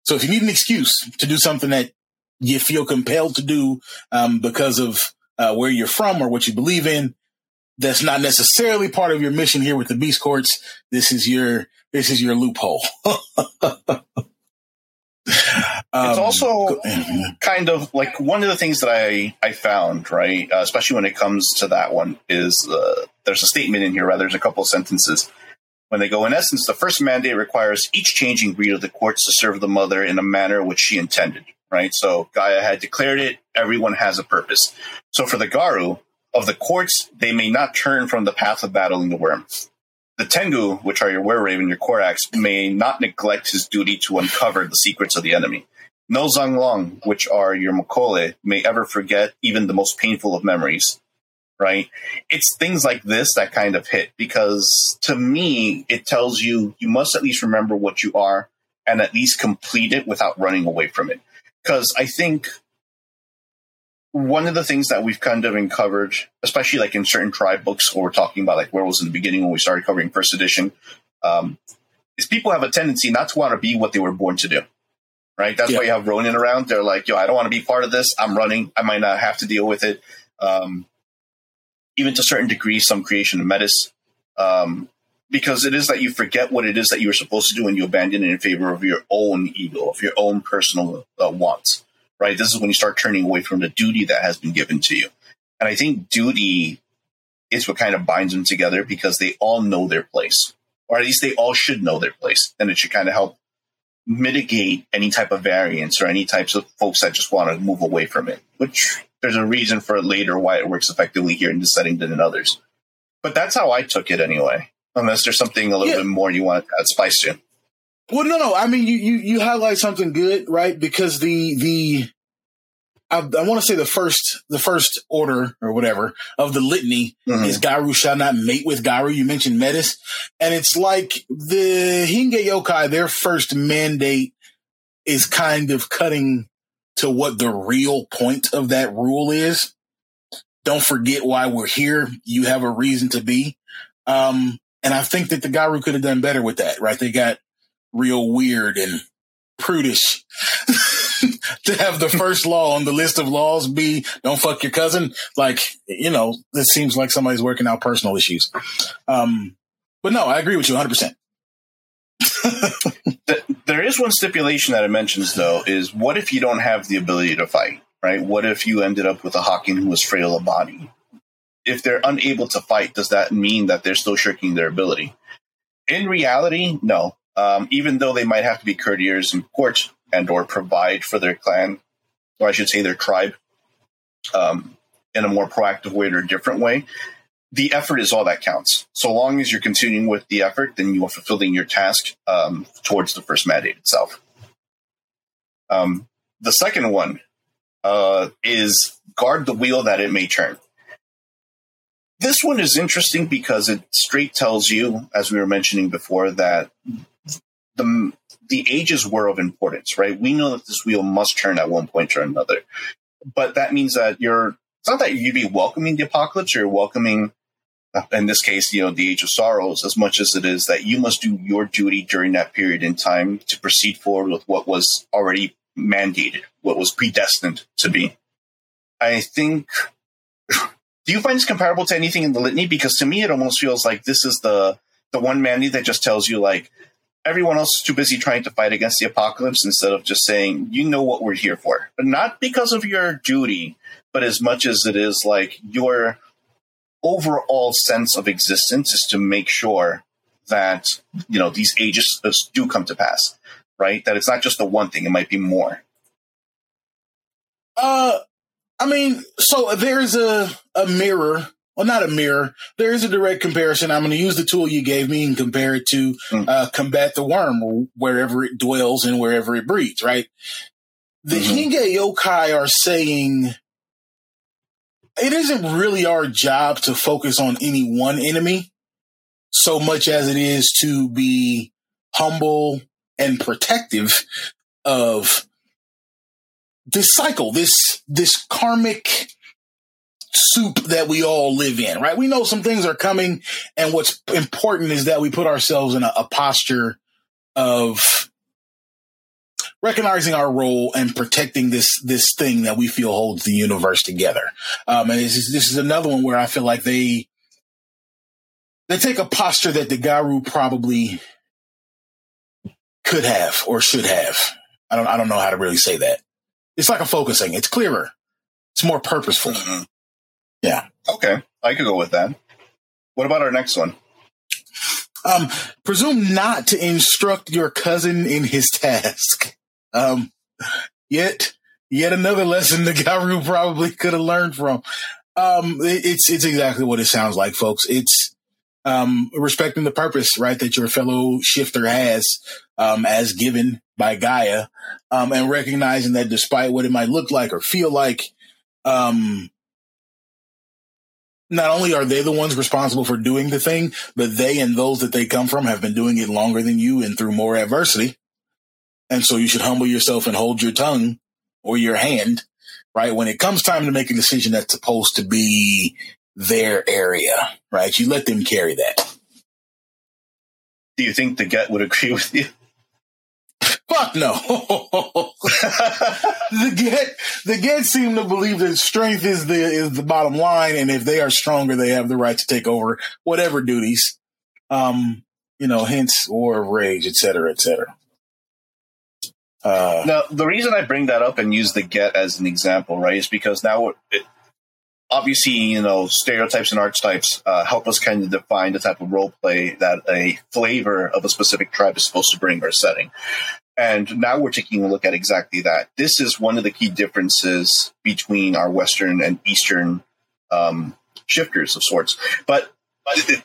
So if you need an excuse to do something that you feel compelled to do, um, because of, uh, where you're from or what you believe in, that's not necessarily part of your mission here with the Beast Courts. This is your this is your loophole. [laughs] Um, it's also kind of like one of the things that I I found right, uh, especially when it comes to that one, is uh, there's a statement in here. Rather, there's a couple of sentences when they go, in essence, the first mandate requires each changing breed of the courts to serve the mother in a manner which she intended, right? So Gaia had declared it, everyone has a purpose. So for the Garou, of the courts, they may not turn from the path of battling the worm. The Tengu, which are your were raven, your Corax, may not neglect his duty to uncover the secrets of the enemy. No Zhong Lung, which are your Mokole, may ever forget even the most painful of memories. Right? It's things like this that kind of hit because to me, it tells you you must at least remember what you are and at least complete it without running away from it. Because I think one of the things that we've kind of uncovered, especially like in certain tribe books, where we're talking about like werewolves in the beginning when we started covering first edition, um, is people have a tendency not to want to be what they were born to do. Right. That's yeah. why you have Ronin around. They're like, yo, I don't want to be part of this. I'm running. I might not have to deal with it. Um, even to a certain degrees, some creation of metis. Um, because it is that you forget what it is that you were supposed to do and you abandon it in favor of your own ego, of your own personal uh, wants right? This is when you start turning away from the duty that has been given to you. And I think duty is what kind of binds them together because they all know their place, or at least they all should know their place. And it should kind of help mitigate any type of variance or any types of folks that just want to move away from it, which there's a reason for later why it works effectively here in this setting than in others. But that's how I took it anyway, unless there's something a little yeah. bit more you want to add spice to. Well, no, no. I mean, you, you, you highlight something good, right? Because the, the, I, I want to say the first, the first order or whatever of the litany mm-hmm. is Garou shall not mate with Garou. You mentioned Metis. And it's like the Henge Yokai, their first mandate is kind of cutting to what the real point of that rule is. Don't forget why we're here. You have a reason to be. Um, and I think that the Garou could have done better with that, right? They got real weird and prudish [laughs] to have the first law on the list of laws be don't fuck your cousin. Like, you know, this seems like somebody's working out personal issues. Um, but no, I agree with you 100%. [laughs] there is one stipulation that it mentions though is what if you don't have the ability to fight right what if you ended up with a hawking who was frail of body if they're unable to fight does that mean that they're still shirking their ability in reality no um, even though they might have to be courtiers in court and or provide for their clan, or I should say their tribe, um, in a more proactive way or a different way, the effort is all that counts. So long as you're continuing with the effort, then you are fulfilling your task um, towards the first mandate itself. Um, the second one uh, is guard the wheel that it may turn. This one is interesting because it straight tells you, as we were mentioning before, that the the ages were of importance, right? We know that this wheel must turn at one point or another, but that means that you're. It's not that you'd be welcoming the apocalypse; you're welcoming, uh, in this case, you know, the age of sorrows, as much as it is that you must do your duty during that period in time to proceed forward with what was already mandated, what was predestined to be. I think. [sighs] Do you find this comparable to anything in the litany? Because to me, it almost feels like this is the the one mandate that just tells you like everyone else is too busy trying to fight against the apocalypse instead of just saying, you know what we're here for. But not because of your duty, but as much as it is like your overall sense of existence is to make sure that, you know, these ages do come to pass, right? That it's not just the one thing, it might be more. Uh, I mean, so there's a, a mirror well, not a mirror. There is a direct comparison. I'm going to use the tool you gave me and compare it to mm. uh, combat the worm wherever it dwells and wherever it breeds, right? The mm-hmm. Henge yokai are saying it isn't really our job to focus on any one enemy so much as it is to be humble and protective of this cycle, this, this karmic soup that we all live in, right? We know some things are coming, and what's important is that we put ourselves in a, a posture of recognizing our role and protecting this this thing that we feel holds the universe together. Um, and this is, this is another one where I feel like they they take a posture that the Garou probably could have or should have. I don't I don't know how to really say that. It's like a focusing. It's clearer. It's more purposeful. Mm-hmm. Yeah. Okay. I could go with that. What about our next one? Um, presume not to instruct your cousin in his task. Um, yet, yet another lesson the Garou probably could have learned from. Um, it, it's, it's exactly what it sounds like, folks. It's, um, respecting the purpose, right, that your fellow shifter has, um, as given by Gaia, um, and recognizing that despite what it might look like or feel like, um, not only are they the ones responsible for doing the thing, but they and those that they come from have been doing it longer than you and through more adversity. And so you should humble yourself and hold your tongue or your hand, right? When it comes time to make a decision that's supposed to be their area, right? You let them carry that. Do you think the Get would agree with you? Fuck no. [laughs] the get the get seem to believe that strength is the is the bottom line, and if they are stronger, they have the right to take over whatever duties. Um, you know, hence war of rage, et cetera, et cetera. Uh, now, the reason I bring that up and use the get as an example, right, is because now it, obviously, you know, stereotypes and archetypes uh, help us kind of define the type of role play that a flavor of a specific tribe is supposed to bring or setting. And now we're taking a look at exactly that. This is one of the key differences between our Western and Eastern um, shifters of sorts. But it,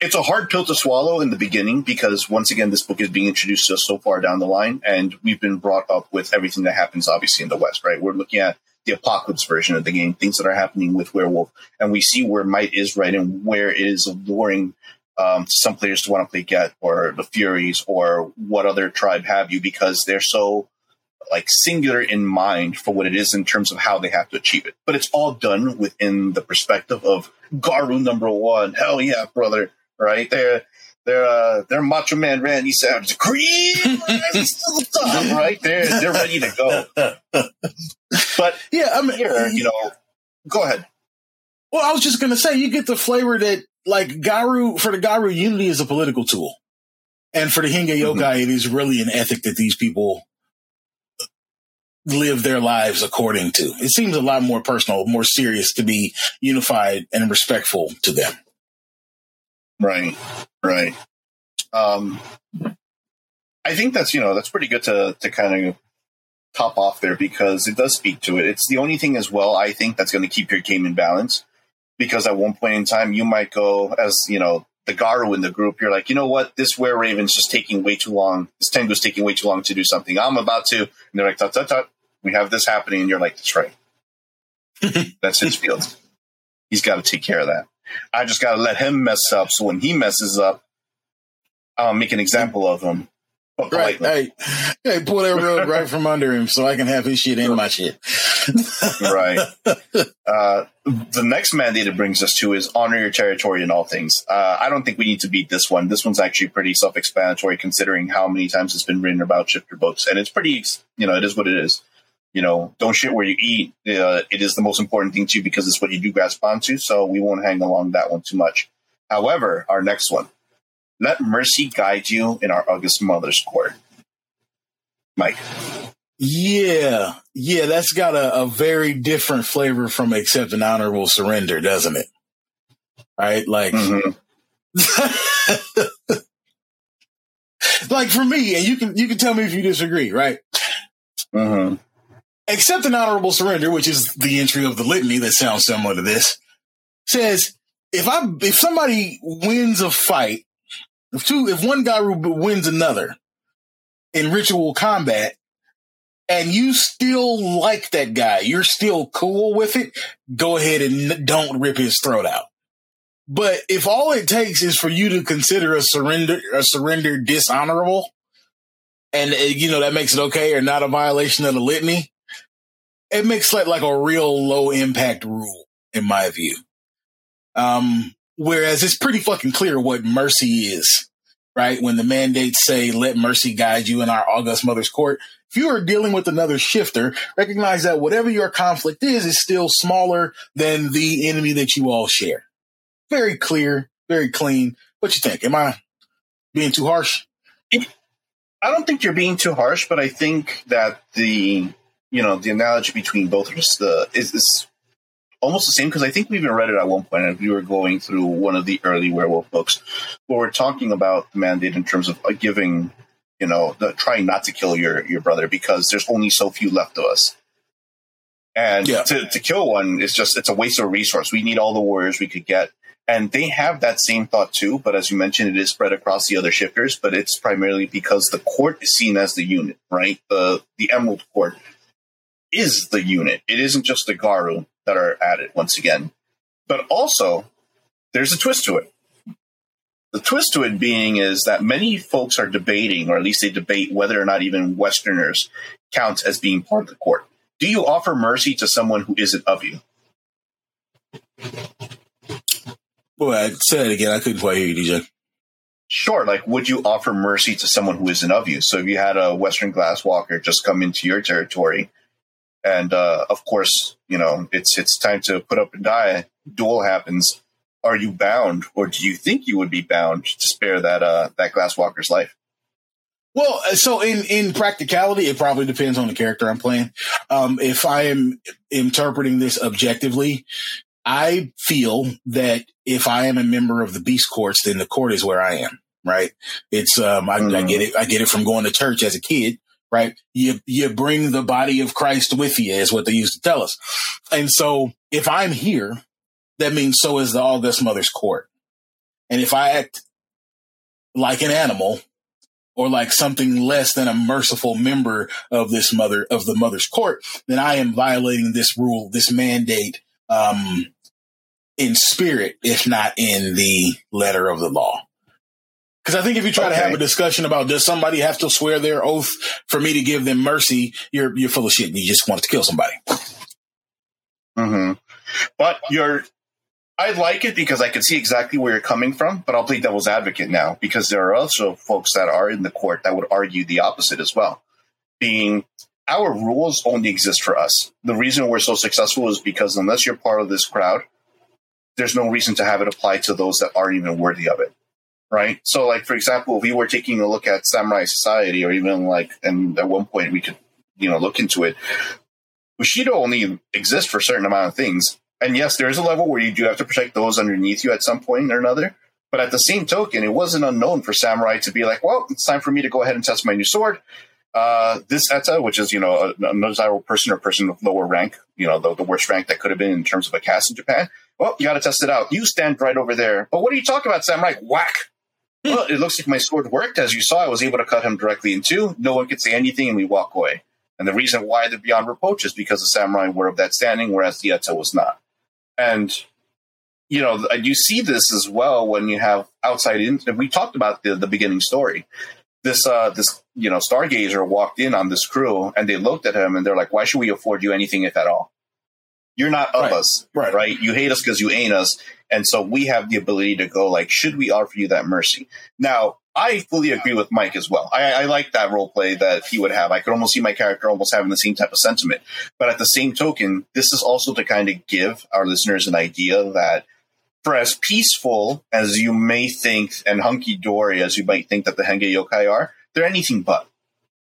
it's a hard pill to swallow in the beginning because, once again, this book is being introduced to us so far down the line, and we've been brought up with everything that happens, obviously, in the West, right? We're looking at the apocalypse version of the game, things that are happening with Werewolf, and we see where might is right and where it is alluring um, some players want to play Get or the Furies or what other tribe have you because they're so like singular in mind for what it is in terms of how they have to achieve it. But it's all done within the perspective of Garou number one. Hell yeah, brother! Right there. They're uh, they're Macho Man Randy Savage, cream, [laughs] right? They're they're ready to go. But yeah, I mean, here, you know, go ahead. Well, I was just gonna say, you get the flavor that like Garou for the Garou unity is a political tool. And for the Henge Yokai, mm-hmm. it is really an ethic that these people live their lives according to. It seems a lot more personal, more serious to be unified and respectful to them. Right. Right. Um, I think that's, you know, that's pretty good to, to kind of top off there because it does speak to it. It's the only thing as well, I think, that's going to keep your game in balance because at one point in time you might go as you know the Garou in the group. You're like, you know what, this Were Raven's just taking way too long. This Tengu's taking way too long to do something. I'm about to. And they're like, tut tut tut. We have this happening, and you're like, that's right. [laughs] that's his field. He's got to take care of that. I just got to let him mess up. So when he messes up, I'll make an example of him [laughs] Right. Hey, hey, pull that rug right from under him so I can have his shit in my shit. right. [laughs] Uh, the next mandate it brings us to is honor your territory in all things. Uh, I don't think we need to beat this one. This one's actually pretty self explanatory considering how many times it's been written about shifter books. And it's pretty, you know, it is what it is. You know, don't shit where you eat. Uh, it is the most important thing to you because it's what you do grasp onto. So we won't hang along that one too much. However, our next one let mercy guide you in our August Mother's Court. Mike. Yeah. Yeah, that's got a, a very different flavor from accept an honorable surrender, doesn't it? Right? Like, mm-hmm. [laughs] like for me, and you can you can tell me if you disagree, right? Mm-hmm. Accept an honorable surrender, which is the entry of the litany that sounds similar to this, says if I if somebody wins a fight if two, if one guy wins another in ritual combat, and you still like that guy, you're still cool with it, go ahead and don't rip his throat out. But if all it takes is for you to consider a surrender, a surrender dishonorable, and uh, you know that makes it okay or not a violation of the litany, it makes that like a real low impact rule, in my view. Um, Whereas it's pretty fucking clear what mercy is, right? When the mandates say, let mercy guide you in our august mother's court. If you are dealing with another shifter, recognize that whatever your conflict is, is still smaller than the enemy that you all share. Very clear, very clean. What you think? Am I being too harsh? I don't think you're being too harsh, but I think that the you know the analogy between both is the is, is almost the same because I think we even read it at one point if you were going through one of the early werewolf books where we're talking about the mandate in terms of uh, giving, you know, the, trying not to kill your your brother because there's only so few left of us. And Yeah. to, to kill one is just it's a waste of a resource. We need all the warriors we could get. And they have that same thought too, but as you mentioned, it is spread across the other shifters, but it's primarily because the court is seen as the unit, right? The the Emerald Court is the unit. It isn't just the Garou that are at it once again. But also, there's a twist to it. The twist to it being is that many folks are debating, or at least they debate whether or not even Westerners count as being part of the court. Do you offer mercy to someone who isn't of you? Boy, I said it again. I couldn't quite hear you, DJ. Sure, like would you offer mercy to someone who isn't of you? So if you had a Western glass walker just come into your territory, and uh, of course, you know it's it's time to put up and die. Duel happens. Are you bound, or do you think you would be bound to spare that uh, that Glasswalker's life? Well, uh, so in in practicality, it probably depends on the character I'm playing. Um, if I am interpreting this objectively, I feel that if I am a member of the Beast Courts, then the court is where I am. Right? It's um, I, I Mhm. get it. I get it from going to church as a kid. Right? You you bring the body of Christ with you, is what they used to tell us. And so, if I'm here, that means so is the August Mother's Court. And if I act like an animal, or like something less than a merciful member of this mother of the mother's court, then I am violating this rule, this mandate, um, in spirit, if not in the letter of the law. Because I think if you try to have a discussion about does somebody have to swear their oath for me to give them mercy, you're you're full of shit. You just wanted to kill somebody. Mm-hmm. But you're, I like it because I can see exactly where you're coming from. But I'll play devil's advocate now because there are also folks that are in the court that would argue the opposite as well. Being our rules only exist for us. The reason we're so successful is because unless you're part of this crowd, there's no reason to have it apply to those that aren't even worthy of it. Right. So, like for example, if we were taking a look at samurai society, or even like, and at one point we could, you know, look into it. Bushido only exists for a certain amount of things. And yes, there is a level where you do have to protect those underneath you at some point or another. But at the same token, it wasn't unknown for samurai to be like, well, it's time for me to go ahead and test my new sword. Uh, this Eta, which is, you know, a, a undesirable person or person of lower rank, you know, the, the worst rank that could have been in terms of a caste in Japan. Well, you got to test it out. You stand right over there. But what are you talking about, samurai? Whack. Well, it looks like my sword worked. As you saw, I was able to cut him directly in two. No one could say anything, and we walk away. And the reason why they're beyond reproach is because the samurai were of that standing, whereas the Eta was not. And you know, you see this as well when you have outside in. We talked about the the beginning story. This uh, this you know, stargazer walked in on this crew, and they looked at him, and they're like, "Why should we afford you anything, if at all? You're not of Right. us, Right. right? You hate us because you ain't us." And so we have the ability to go like, should we offer you that mercy? Now, I fully agree with Mike as well. I, I like that role play that he would have. I could almost see my character almost having the same type of sentiment. But at the same token, this is also to kind of give our listeners an idea that for as peaceful as you may think and hunky dory as you might think that the Henge yokai are, they're anything but.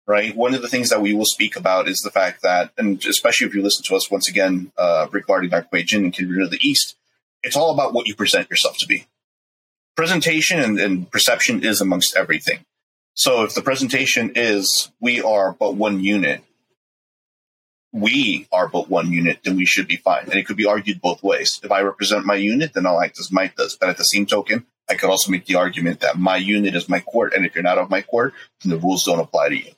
Right. One of the things that we will speak about is the fact that, and especially if you listen to us once again uh, regarding Dark Jin and Kindred of the East, it's all about what you present yourself to be. Presentation and, and perception is amongst everything. So if the presentation is we are but one unit, we are but one unit, then we should be fine. And it could be argued both ways. If I represent my unit, then I'll act as Mike does. But at the same token, I could also make the argument that my unit is my court, and if you're not of my court, then the rules don't apply to you.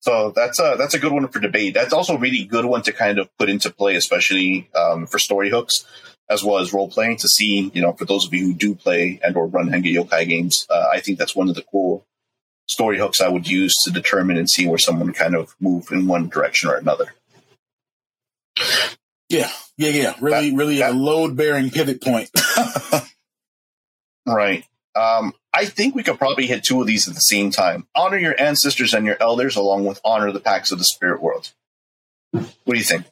So that's a that's a good one for debate. That's also a really good one to kind of put into play, especially um, for story hooks as well as role playing. To see, you know, for those of you who do play and or run Henge Yokai games, uh, I think that's one of the cool story hooks I would use to determine and see where someone kind of move in one direction or another. Yeah, yeah, yeah. Really, That- really a load bearing pivot point. [laughs] Right. Um, I think we could probably hit two of these at the same time. Honor your ancestors and your elders, along with honor the packs of the spirit world. What do you think?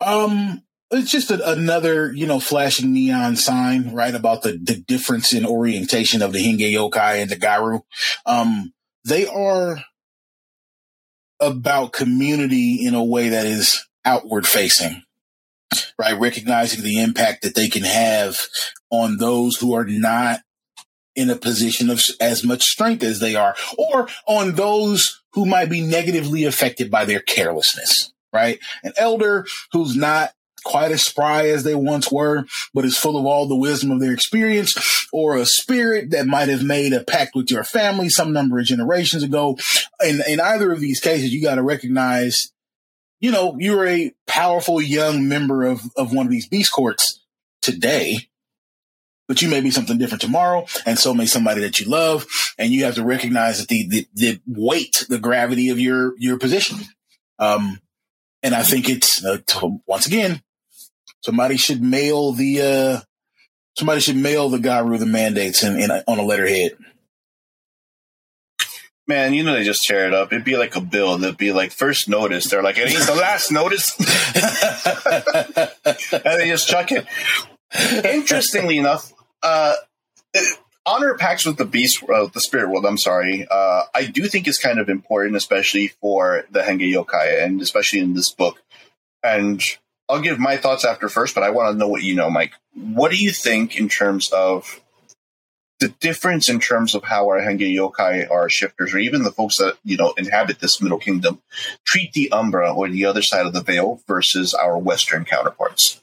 Um, it's just a, another, you know, flashing neon sign, right, about the, the difference in orientation of the Henge Yokai and the Garou. Um, they are about community in a way that is outward facing, right? Recognizing the impact that they can have on those who are not in a position of as much strength as they are, or on those who might be negatively affected by their carelessness, right? An elder who's not quite as spry as they once were, but is full of all the wisdom of their experience, or a spirit that might have made a pact with your family some number of generations ago. In, in either of these cases, you got to recognize, you know, you're a powerful young member of, of one of these beast courts today, but you may be something different tomorrow, and so may somebody that you love, and you have to recognize that the the, the weight, the gravity of your your position. Um, and I think it's uh, once again, somebody should mail the uh, somebody should mail the Garou the mandates in on a letterhead. Man, you know they just tear it up. It'd be like a bill. That'd be like first notice. They're like, it ain't the last notice, [laughs] and they just chuck it. Interestingly enough, uh, honor pacts with the beast, uh, the spirit world. I'm sorry. Uh, I do think is kind of important, especially for the Henge Yokai, and especially in this book. And I'll give my thoughts after first, but I want to know what you know, Mike. What do you think in terms of the difference in terms of how our Henge Yokai, our shifters, or even the folks that you know inhabit this Middle Kingdom, treat the Umbra or the other side of the veil versus our Western counterparts?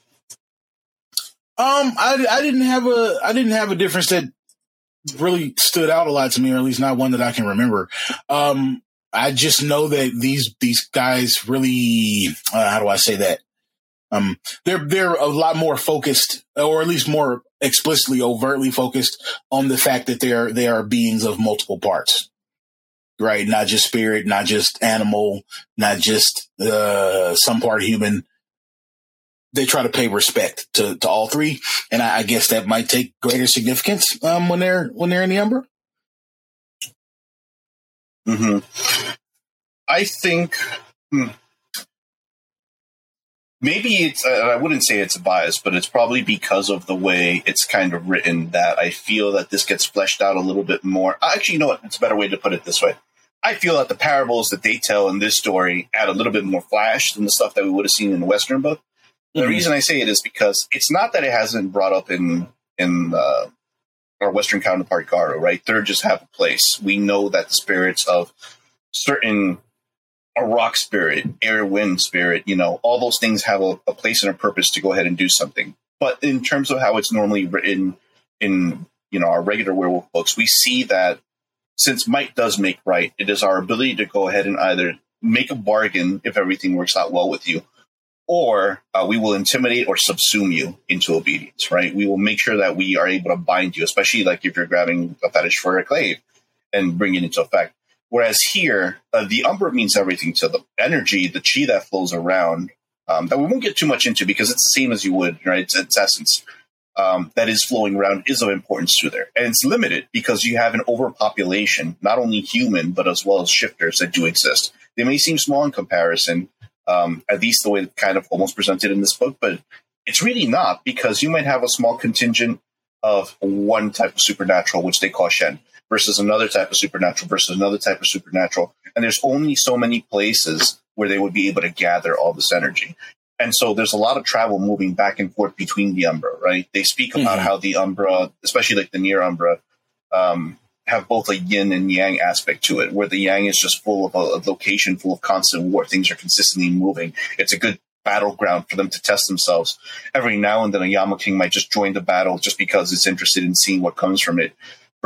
Um, I, I didn't have a I didn't have a difference that really stood out a lot to me, or at least not one that I can remember. Um, I just know that these these guys really uh, how do I say that? Um, they're they're a lot more focused, or at least more explicitly, overtly focused on the fact that they are they are beings of multiple parts, right? Not just spirit, not just animal, not just uh, some part human they try to pay respect to, to all three, and I, I guess that might take greater significance um, when they're when they're in the Umbra. Hmm. I think hmm, maybe it's. I wouldn't say it's a bias, but it's probably because of the way it's kind of written that I feel that this gets fleshed out a little bit more. Actually, you know what? It's a better way to put it this way. I feel that the parables that they tell in this story add a little bit more flash than the stuff that we would have seen in the Western book. The mm-hmm. reason I say it is because it's not that it hasn't brought up in in uh, our Western counterpart Garou, right? They just have a place. We know that the spirits of certain a rock spirit, air, wind spirit, you know, all those things have a, a, place and a purpose to go ahead and do something. But in terms of how it's normally written in, you know, our regular werewolf books, we see that since might does make right, it is our ability to go ahead and either make a bargain if everything works out well with you, or uh, we will intimidate or subsume you into obedience, right? We will make sure that we are able to bind you, especially like if you're grabbing a fetish for a clave and bring it into effect. Whereas here, uh, the umbra means everything to the energy, the chi that flows around, um, that we won't get too much into because it's the same as you would, right? It's, its essence um, that is flowing around is of importance to there. And it's limited because you have an overpopulation, not only human, but as well as shifters that do exist. They may seem small in comparison, um, at least the way it's kind of almost presented in this book, but it's really not because you might have a small contingent of one type of supernatural, which they call Shen, versus another type of supernatural versus another type of supernatural. And there's only so many places where they would be able to gather all this energy. And so there's a lot of travel moving back and forth between the Umbra, right? They speak about mm-hmm. how the Umbra, especially like the near Umbra, um, have both a yin and yang aspect to it, where the yang is just full of a, a location full of constant war. Things are consistently moving. It's a good battleground for them to test themselves. Every now and then, a Yama King might just join the battle just because it's interested in seeing what comes from it.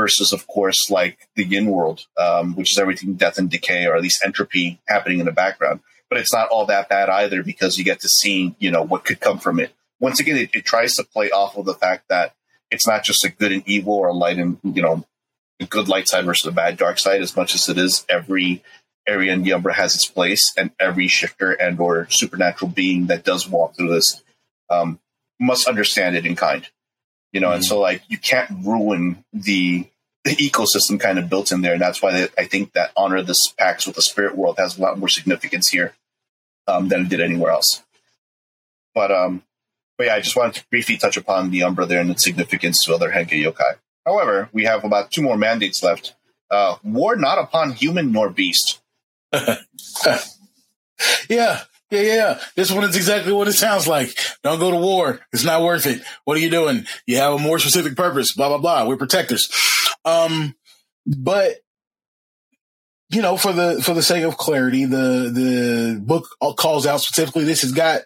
Versus, of course, like the Yin world, um, which is everything death and decay, or at least entropy happening in the background. But it's not all that bad either because you get to see, you know, what could come from it. Once again, it, it tries to play off of the fact that it's not just a good and evil or a light and you know the good light side versus the bad dark side as much as it is every area in the Umbra has its place and every shifter and or supernatural being that does walk through this um, must understand it in kind you know mm-hmm. and so like you can't ruin the the ecosystem kind of built in there and that's why they, i think that honor this pacts with the spirit world has a lot more significance here um, than it did anywhere else but um but yeah i just wanted to briefly touch upon the umbra there and its significance to other Henge yokai However, we have about two more mandates left. Uh, war not upon human nor beast. [laughs] yeah, Yeah, yeah. This one is exactly what it sounds like. Don't go to war. It's not worth it. What are you doing? You have a more specific purpose. Blah blah blah. We're protectors. Um, but you know, for the for the sake of clarity, the the book calls out specifically this has got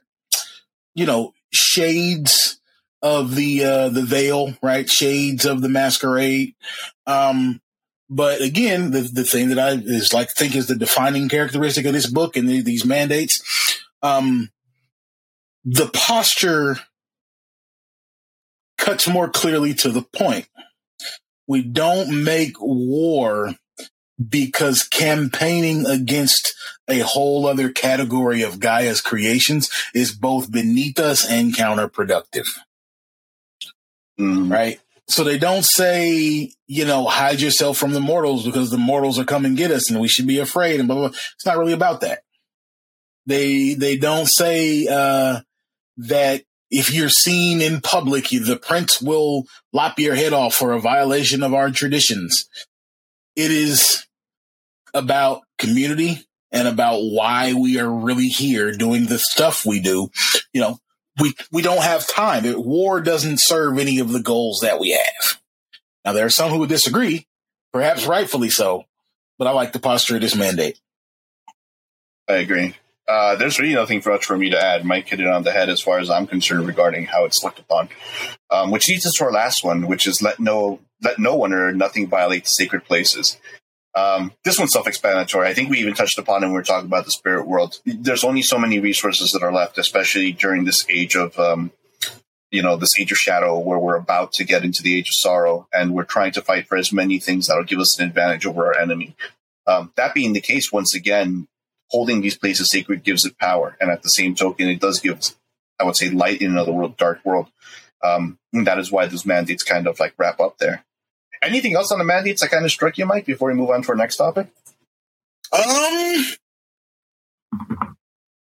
you know shades of the uh the veil, right? Shades of the masquerade. Um, but again, the the thing that I is like think is the defining characteristic of this book and the, these mandates, um, the posture cuts more clearly to the point. We don't make war because campaigning against a whole other category of Gaia's creations is both beneath us and counterproductive. Mm. Right? So they don't say, you know, hide yourself from the mortals because the mortals are coming get us and we should be afraid and blah, blah, blah. It's not really about that. They, they don't say, uh, that if you're seen in public, the prince will lop your head off for a violation of our traditions. It is about community and about why we are really here doing the stuff we do. You know, we, we don't have time. It, war doesn't serve any of the goals that we have. Now, there are some who would disagree, perhaps rightfully so, but I like the posture of this mandate. I agree. Uh, there's really nothing much for me to add. Mike hit it on the head as far as I'm concerned regarding how it's looked upon. Um, which leads us to our last one, which is let no let no one or nothing violate the sacred places. Um, this one's self-explanatory. I think we even touched upon it when we were talking about the spirit world. There's only so many resources that are left, especially during this age of, um, you know, this age of shadow where we're about to get into the age of sorrow, and we're trying to fight for as many things that'll give us an advantage over our enemy. Um, that being the case, once again, holding these places sacred gives it power, and at the same token, it does give, I would say, light in another world, dark world. Um, that is why those mandates kind of like wrap up there. Anything else on the mandates that kind of struck you, Mike, before we move on to our next topic? Um,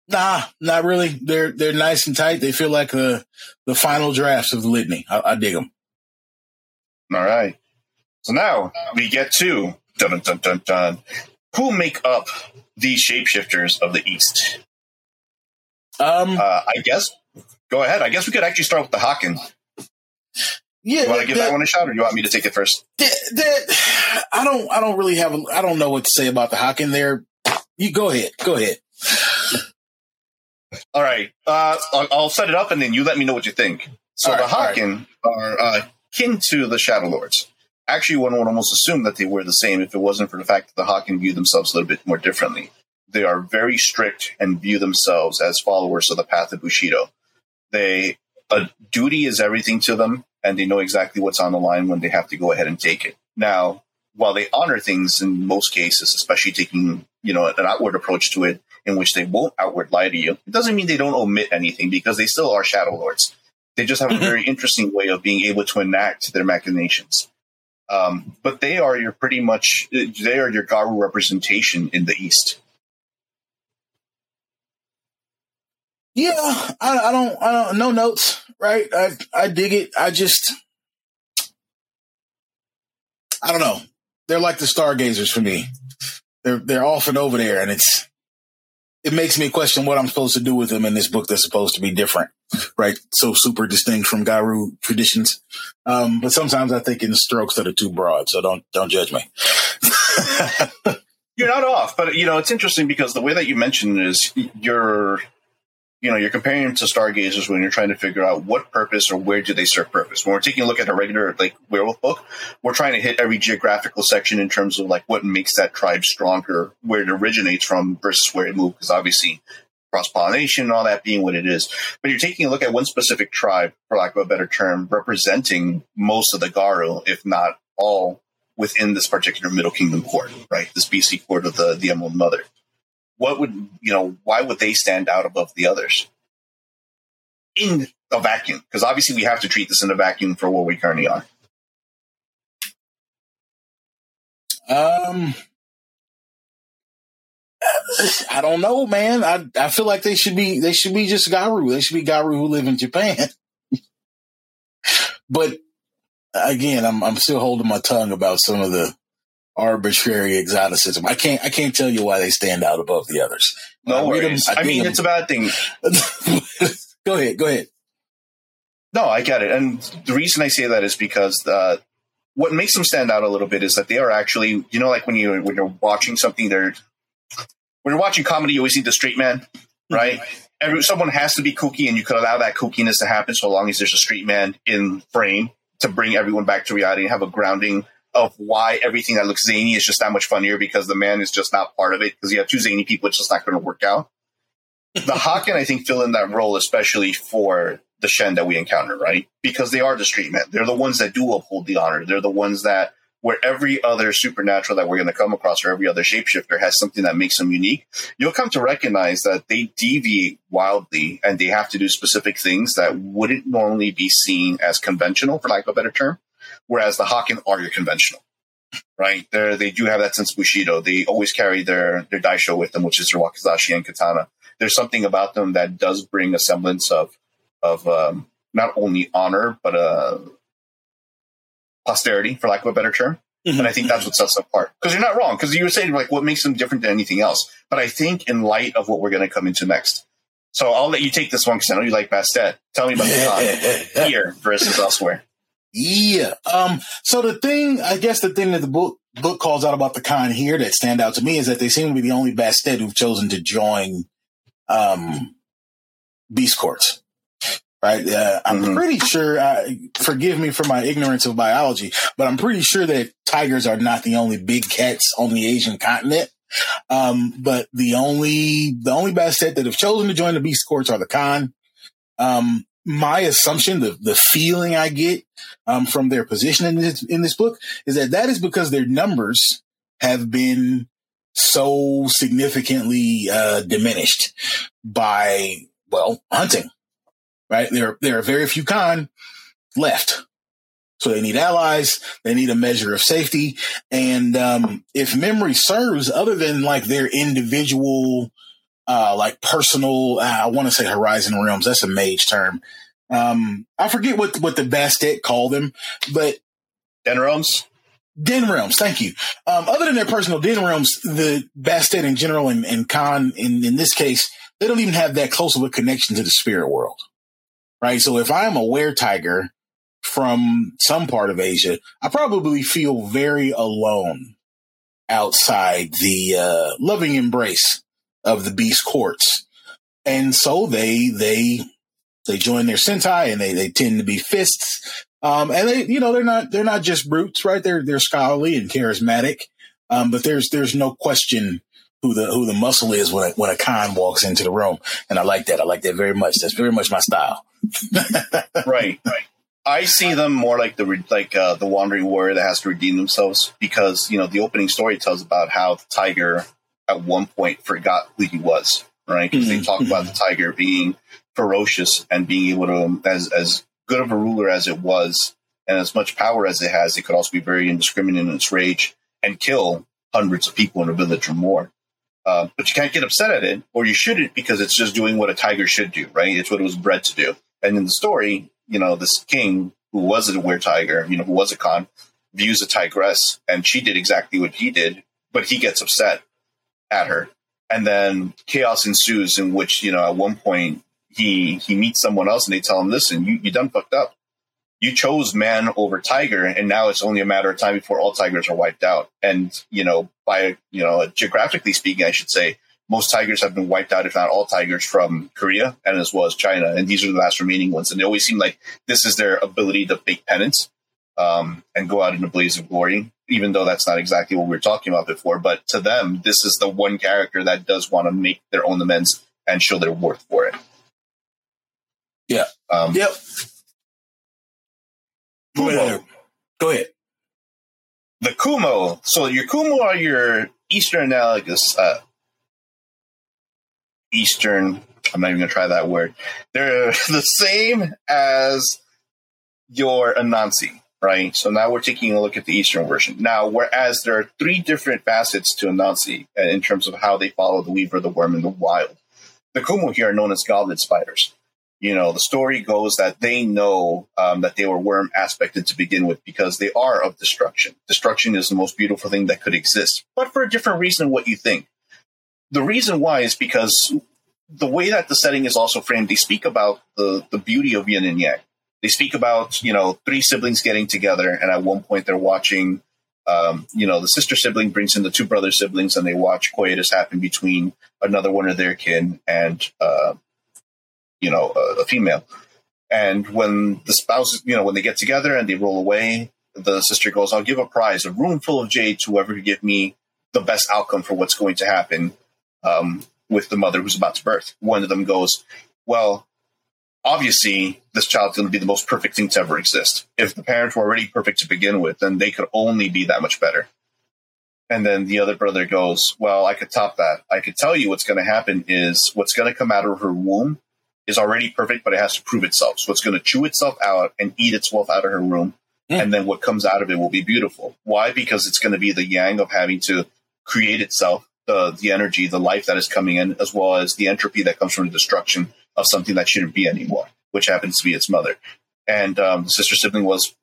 nah, not really. They're they're nice and tight. They feel like the the final drafts of the litany. I, I dig them. All right. So now we get to dun dun dun dun. Who make up the shapeshifters of the East? Um, uh, I guess. Go ahead. I guess we could actually start with the Hakken. Yeah, you want to give that, that, one a shot, or do you want me to take it first? That, that, I don't. I don't really have. A, I don't know what to say about the Hakken there. You go ahead. Go ahead. All right. Uh, I'll, I'll, set it up, and then you let me know what you think. So right, the Hakken right. are uh, kin to the Shadow Lords. Actually, one would almost assume that they were the same if it wasn't for the fact that the Hakken view themselves a little bit more differently. They are very strict and view themselves as followers of the path of Bushido. They a duty is everything to them and they know exactly what's on the line when they have to go ahead and take it. Now, while they honor things in most cases, especially taking, you know, an outward approach to it in which they won't outward lie to you, it doesn't mean they don't omit anything because they still are shadow lords. They just have a very interesting way of being able to enact their machinations. Um, but they are your pretty much they are your Garou representation in the East. Yeah, I, I, don't, I don't, no notes, right? I, I dig it. I just, I don't know. They're like the stargazers for me. They're, they're off and over there and it's, it makes me question what I'm supposed to do with them in this book that's supposed to be different, right? So super distinct from Garou traditions. Um, but sometimes I think in strokes that are too broad. So don't, don't judge me. [laughs] you're not off, but you know, it's interesting because the way that you mentioned is you're, you know, you're comparing them to stargazers when you're trying to figure out what purpose or where do they serve purpose. When we're taking a look at a regular like werewolf book, we're trying to hit every geographical section in terms of like what makes that tribe stronger, where it originates from versus where it moved. Because obviously, cross pollination and all that being what it is. But you're taking a look at one specific tribe, for lack of a better term, representing most of the Garou, if not all, within this particular Middle Kingdom court, right? This BC court of the the Emerald Mother what would you know? Why would they stand out above the others in a vacuum? Because obviously we have to treat this in a vacuum for what we currently are. Um, [sighs] I don't know, man. I I feel like they should be they should be just Garou. They should be Garou who live in Japan. [laughs] but again, I'm I'm still holding my tongue about some of the arbitrary exoticism. I can't I can't tell you why they stand out above the others. No worries. I, I mean, them. it's a bad thing. [laughs] go ahead. Go ahead. No, I get it. And the reason I say that is because uh, what makes them stand out a little bit is that they are actually, you know, like when you when you're watching something, they're when you're watching comedy, you always need the straight man, right? Mm-hmm. Every, someone has to be kooky, and you could allow that kookiness to happen so long as there's a street man in frame to bring everyone back to reality and have a grounding of why everything that looks zany is just that much funnier because the man is just not part of it because you have two zany people, it's just not going to work out. the [laughs] Hakken, I think, fill in that role, especially for the Shen that we encounter, right? Because they are the street men. They're the ones that do uphold the honor. They're the ones that, where every other supernatural that we're going to come across or every other shapeshifter has something that makes them unique, you'll come to recognize that they deviate wildly and they have to do specific things that wouldn't normally be seen as conventional, for lack of a better term. Whereas the Hakken are your conventional right? They they do have that sense of Bushido. They always carry their their daisho with them, which is their wakizashi and katana. There's something about them that does bring a semblance of of um, not only honor but uh, posterity, for lack of a better term. Mm-hmm. And I think that's what sets them apart. Because you're not wrong. Because you were saying like what makes them different than anything else. But I think in light of what we're going to come into next. So I'll let you take this one because I know you like Bastet. Tell me about the [laughs] here versus elsewhere. Yeah. Um, so the thing, I guess the thing that the book book calls out about the Khan here that stand out to me is that they seem to be the only Bastet who've chosen to join um, Beast Courts. Right. Uh, I'm mm-hmm. pretty sure, uh, forgive me for my ignorance of biology, but I'm pretty sure that tigers are not the only big cats on the Asian continent. Um, but the only, the only Bastet that have chosen to join the Beast Courts are the Khan. Um, my assumption, the, the feeling I get um, from their position in this, in this book is that that is because their numbers have been so significantly uh, diminished by, well, hunting, right? There, there are very few Khan left. So they need allies. They need a measure of safety. And um, if memory serves, other than like their individual uh, like personal, uh, I want to say Horizon Realms. That's a mage term. Um, I forget what, what the Bastet called them, but Den Realms. Den Realms, thank you. Um, other than their personal Den Realms, the Bastet in general and, and Khan in, in this case, they don't even have that close of a connection to the spirit world. Right. So if I'm a were tiger from some part of Asia, I probably feel very alone outside the uh, loving embrace of the beast courts. And so they, they, they join their Sentai and they, they tend to be fists. Um, and they, you know, they're not, they're not just brutes, right? They're, they're scholarly and charismatic. Um, but there's, there's no question who the, who the muscle is when a, when a Khan walks into the room. And I like that. I like that very much. That's very much my style. [laughs] right. Right. I see them more like the like uh, the wandering warrior that has to redeem themselves because you know the opening story tells about how the tiger at one point forgot who he was, right? Because mm-hmm. they talk about the tiger being ferocious and being able to, as as good of a ruler as it was, and as much power as it has, it could also be very indiscriminate in its rage and kill hundreds of people in a village or more. Uh, but you can't get upset at it, or you shouldn't, because it's just doing what a tiger should do, right? It's what it was bred to do. And in the story, you know, this king who was a were tiger, you know, who was a Khan, views a tigress, and she did exactly what he did, but he gets upset at her. And then chaos ensues in which, you know, at one point he he meets someone else and they tell him, listen, you, you done fucked up. You chose man over tiger, and now it's only a matter of time before all tigers are wiped out. And, you know, by, you know, geographically speaking, I should say, most tigers have been wiped out, if not all tigers from Korea and as well as China. And these are the last remaining ones. And they always seem like this is their ability to fake penance um, and go out in a blaze of glory even though that's not exactly what we were talking about before. But to them, this is the one character that does want to make their own amends and show their worth for it. Yeah. Um, yep. Kumo. Go ahead. The Kumo. So your Kumo are your Eastern analogous. Uh, Eastern. I'm not even going to try that word. They're [laughs] the same as your Anansi right? So now we're taking a look at the Eastern version. Now, whereas there are three different facets to Anansi uh, in terms of how they follow the Weaver, the Worm, and the Wild, the Kumo here are known as goblin spiders. you know, the story goes that they know um, that they were worm aspected to begin with because they are of destruction. Destruction is the most beautiful thing that could exist, but for a different reason what you think. The reason why is because the way that the setting is also framed, they speak about the, the beauty of yin and yang. They speak about, you know, three siblings getting together, and at one point they're watching, um, you know, the sister sibling brings in the two brother siblings, and they watch coitus happen between another one of their kin and, uh, you know, a, a female. And when the spouse, you know, when they get together and they roll away, the sister goes, I'll give a prize, a room full of jade to whoever can give me the best outcome for what's going to happen um, with the mother who's about to birth. One of them goes, Well, obviously, this child's going to be the most perfect thing to ever exist. If the parents were already perfect to begin with, then they could only be that much better. And then the other brother goes, Well, I could top that. I could tell you what's going to happen is what's going to come out of her womb is already perfect, but it has to prove itself. So it's going to chew itself out and eat itself out of her womb. Mm. And then what comes out of it will be beautiful. Why? Because it's going to be the yang of having to create itself, the, the energy, the life that is coming in, as well as the entropy that comes from the destruction of something that shouldn't be anymore, which happens to be its mother. And um, the sister sibling was,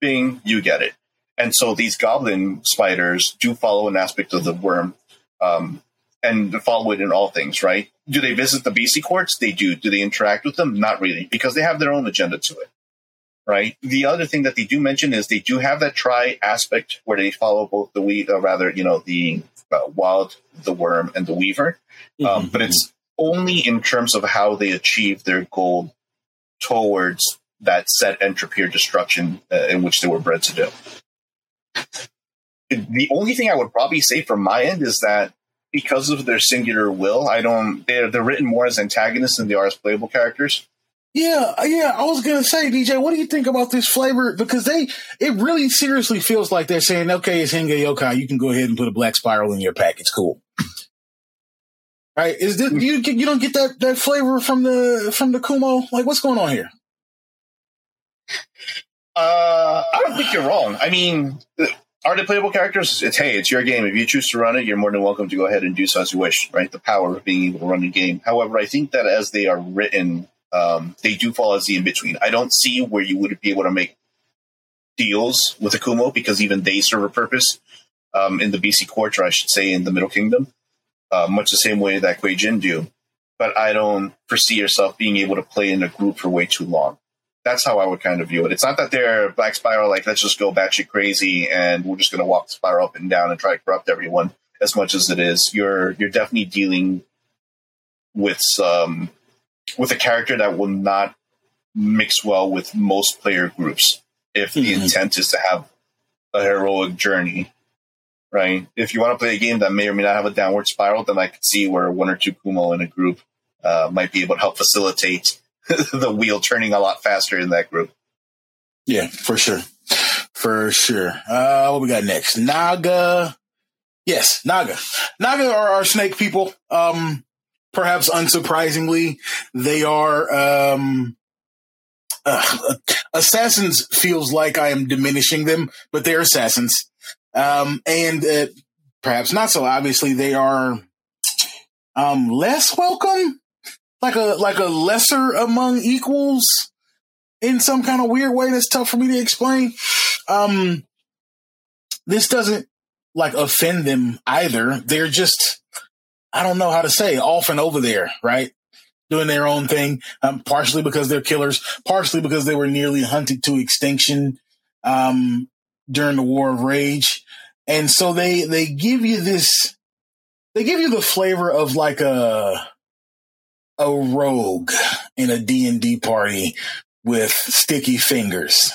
Bing, you get it. And so these goblin spiders do follow an aspect of the worm um, and follow it in all things, right? Do they visit the BC courts? They do. Do they interact with them? Not really, because they have their own agenda to it, right? The other thing that they do mention is they do have that try aspect where they follow both the weed, or rather, you know, the uh, wild, the worm, and the weaver. Um, mm-hmm. But it's only in terms of how they achieve their goal towards that set entropy or destruction uh, in which they were bred to do. The only thing I would probably say from my end is that because of their singular will, I don't. They're they're written more as antagonists than they are as playable characters. Yeah, yeah. I was gonna say, DJ, what do you think about this flavor? Because they, it really seriously feels like they're saying, okay, it's Henge Yokai. You can go ahead and put a black spiral in your pack. It's Cool. Right? Is this you? You don't get that that flavor from the from the Kumo? Like, what's going on here? Uh, I don't think you're wrong. I mean, are they playable characters? It's hey, it's your game. If you choose to run it, you're more than welcome to go ahead and do so as you wish. Right, the power of being able to run the game. However, I think that as they are written, um, they do fall as the in between. I don't see where you would be able to make deals with a Kumo because even they serve a purpose um, in the BC quarter, I should say, in the Middle Kingdom, uh, much the same way that Kuei-jin do. But I don't foresee yourself being able to play in a group for way too long that's how I would kind of view it. It's not that they're Black Spiral, like, let's just go batshit crazy and we're just going to walk the spiral up and down and try to corrupt everyone as much as it is. You're, you're definitely dealing with, um, with a character that will not mix well with most player groups if the mm-hmm. intent is to have a heroic journey, right? If you want to play a game that may or may not have a downward spiral, then I could see where one or two Kumo in a group uh, might be able to help facilitate [laughs] the wheel turning a lot faster in that group. Yeah, for sure. For sure. Uh, what we got next? Naga. Yes, Naga. Naga are our snake people. Um, perhaps unsurprisingly, they are, um, uh, assassins feels like I am diminishing them, but they're assassins. Um, and, uh, perhaps not so obviously they are, um, less welcome like a like a lesser among equals in some kind of weird way that's tough for me to explain. Um, this doesn't like offend them either. They're just I don't know how to say off and over there, right? Doing their own thing, um, partially because they're killers, partially because they were nearly hunted to extinction um, during the War of Rage, and so they they give you this, they give you the flavor of like a a rogue in a D&D party with sticky fingers,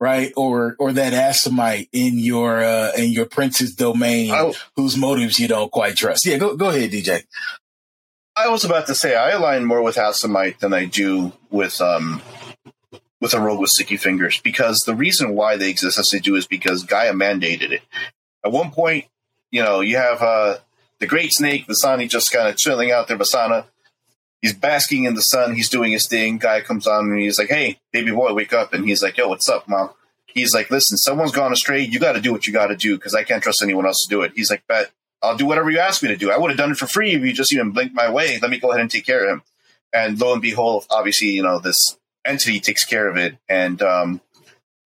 right? Or or that Assamite in your uh in your prince's domain I, whose motives you don't quite trust. Yeah, go go ahead, DJ. I was about to say I align more with Assamite than I do with um with a rogue with sticky fingers because the reason why they exist as they do is because Gaia mandated it. At one point, you know, you have uh the Great Snake, Vasani, just kind of chilling out there, Vasana, he's basking in the sun. He's doing his thing. Guy comes on and he's like, "Hey, baby boy, wake up!" And he's like, "Yo, what's up, mom?" He's like, "Listen, someone's gone astray. You got to do what you got to do because I can't trust anyone else to do it." He's like, "Bet I'll do whatever you ask me to do. I would have done it for free if you just even blinked my way. Let me go ahead and take care of him." And lo and behold, obviously, you know, this entity takes care of it, and um,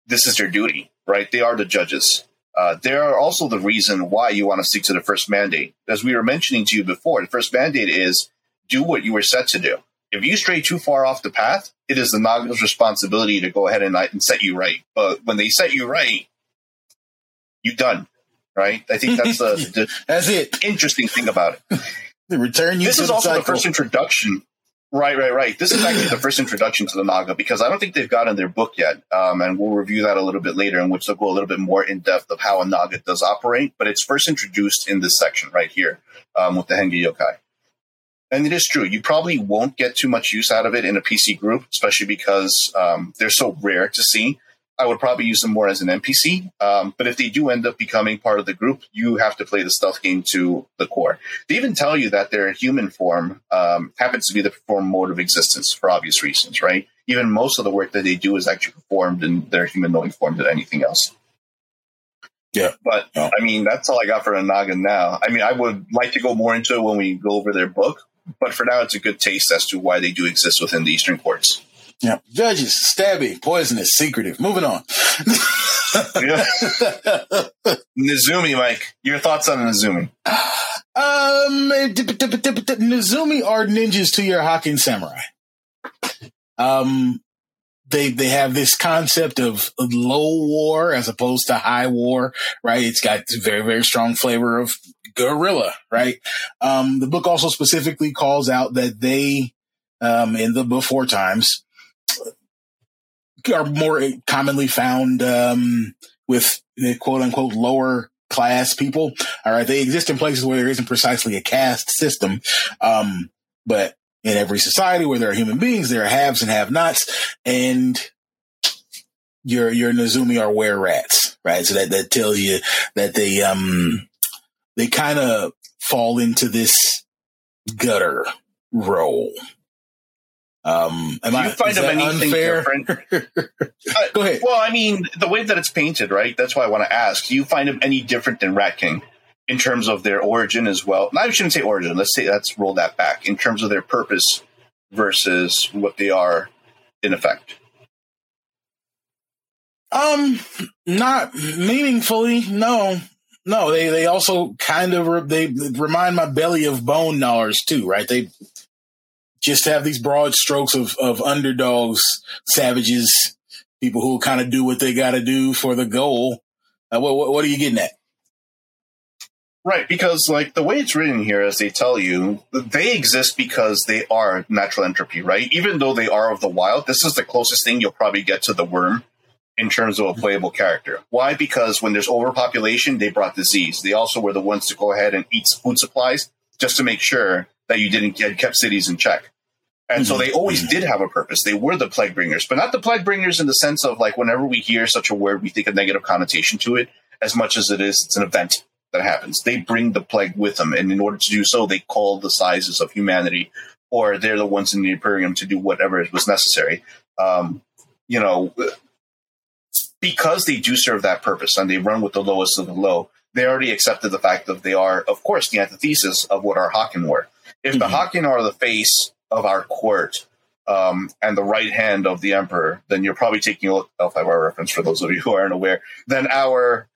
this is their duty, right? They are the judges. Uh, they are also the reason why you want to stick to the first mandate. As we were mentioning to you before, the first mandate is do what you were set to do. If you stray too far off the path, it is the Naga's responsibility to go ahead and, and set you right. But when they set you right, you're done, right? I think that's the, [laughs] the that's it. Interesting thing about it. the return you. This is also cycle. the first introduction. Right, right, right. This is actually the first introduction to the Naga because I don't think they've gotten their book yet, um, and we'll review that a little bit later, in which they'll go a little bit more in depth of how a Naga does operate. But it's first introduced in this section right here um, with the Henge Yokai. And it is true. You probably won't get too much use out of it in a PC group, especially because um, they're so rare to see. I would probably use them more as an NPC. Um, but if they do end up becoming part of the group, you have to play the stealth game to the core. They even tell you that their human form um, happens to be the form mode of existence for obvious reasons, right? Even most of the work that they do is actually performed in their human knowing form than anything else. Yeah. But Yeah. I mean, that's all I got for a Naga now. I mean, I would like to go more into it when we go over their book, but for now, it's a good taste as to why they do exist within the Eastern courts. Yeah. Judges, stabby, poisonous, secretive. Moving on. Yeah. Nezumi, Mike, your thoughts on Nezumi? Um, Nezumi are ninjas to your Hakken samurai. Um, they they have this concept of low war as opposed to high war, right? It's got very very strong flavor of guerrilla, right? Um, the book also specifically calls out that they, um, in the before times, are more commonly found um, with the quote unquote lower class people. All right, they exist in places where there isn't precisely a caste system, um, but in every society where there are human beings, there are haves and have-nots, and your your Nezumi are were rats, right? So that that tells you that they um they kind of fall into this gutter role. Um, am Do I you find them anything unfair? different? [laughs] Go ahead. Well, I mean, the way that it's painted, right? That's why I want to ask. Do you find them any different than Ratkin in terms of their origin as well? I shouldn't say origin. Let's say let's roll that back in terms of their purpose versus what they are in effect. Um, not meaningfully. No, no. They they also kind of re- they remind my belly of bone gnawers too, right? They just have these broad strokes of of underdogs, savages, people who kind of do what they got to do for the goal. Uh, what, what what are you getting at? Right, because like the way it's written here, as they tell you, they exist because they are natural entropy, right? Even though they are of the wild, this is the closest thing you'll probably get to the worm in terms of a playable character. Why? Because when there's overpopulation, they brought disease. They also were the ones to go ahead and eat food supplies just to make sure that you didn't get kept cities in check. And so they always did have a purpose. They were the plague bringers, but not the plague bringers in the sense of like whenever we hear such a word, we think a negative connotation to it as much as it is, it's an event that happens. They bring the plague with them. And in order to do so, they call the sizes of humanity or they're the ones in the Imperium to do whatever was necessary. Um, you know, because they do serve that purpose and they run with the lowest of the low, they already accepted the fact that they are, of course, the antithesis of what our Hakken were. If the Mhm. Hakken are the face of our court um, and the right hand of the emperor, then you're probably taking a look. L5R reference for those of you who aren't aware. Then our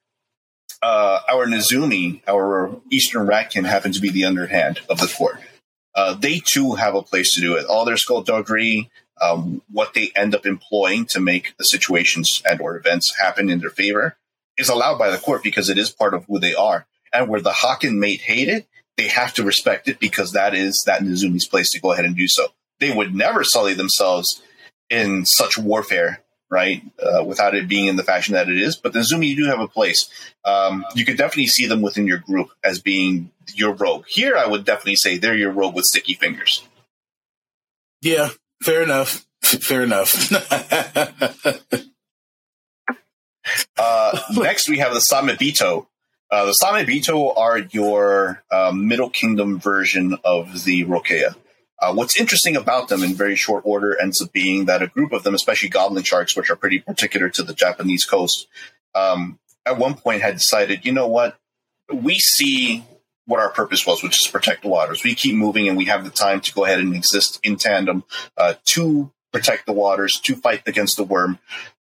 uh, our Nezumi, our Eastern Ratkin, happen to be the underhand of the court. Uh, they too have a place to do it. All their skullduggery, um, what they end up employing to make the situations and or events happen in their favor, is allowed by the court because it is part of who they are. And where the Hakken mate hate it, they have to respect it because that is that Nezumi's place to go ahead and do so. They would never sully themselves in such warfare, right? Uh, without it being in the fashion that it is. But the Nezumi you do have a place. Um, you could definitely see them within your group as being your rogue. Here, I would definitely say they're your rogue with sticky fingers. Yeah, fair enough. Fair enough. [laughs] Uh, next, we have the Samebito. Uh, the Samebito are your um, Middle Kingdom version of the Rokea. Uh, what's interesting about them in very short order ends up being that a group of them, especially goblin sharks, which are pretty particular to the Japanese coast, um, at one point had decided, you know what? We see what our purpose was, which is protect the waters. We keep moving and we have the time to go ahead and exist in tandem uh, to protect the waters, to fight against the worm.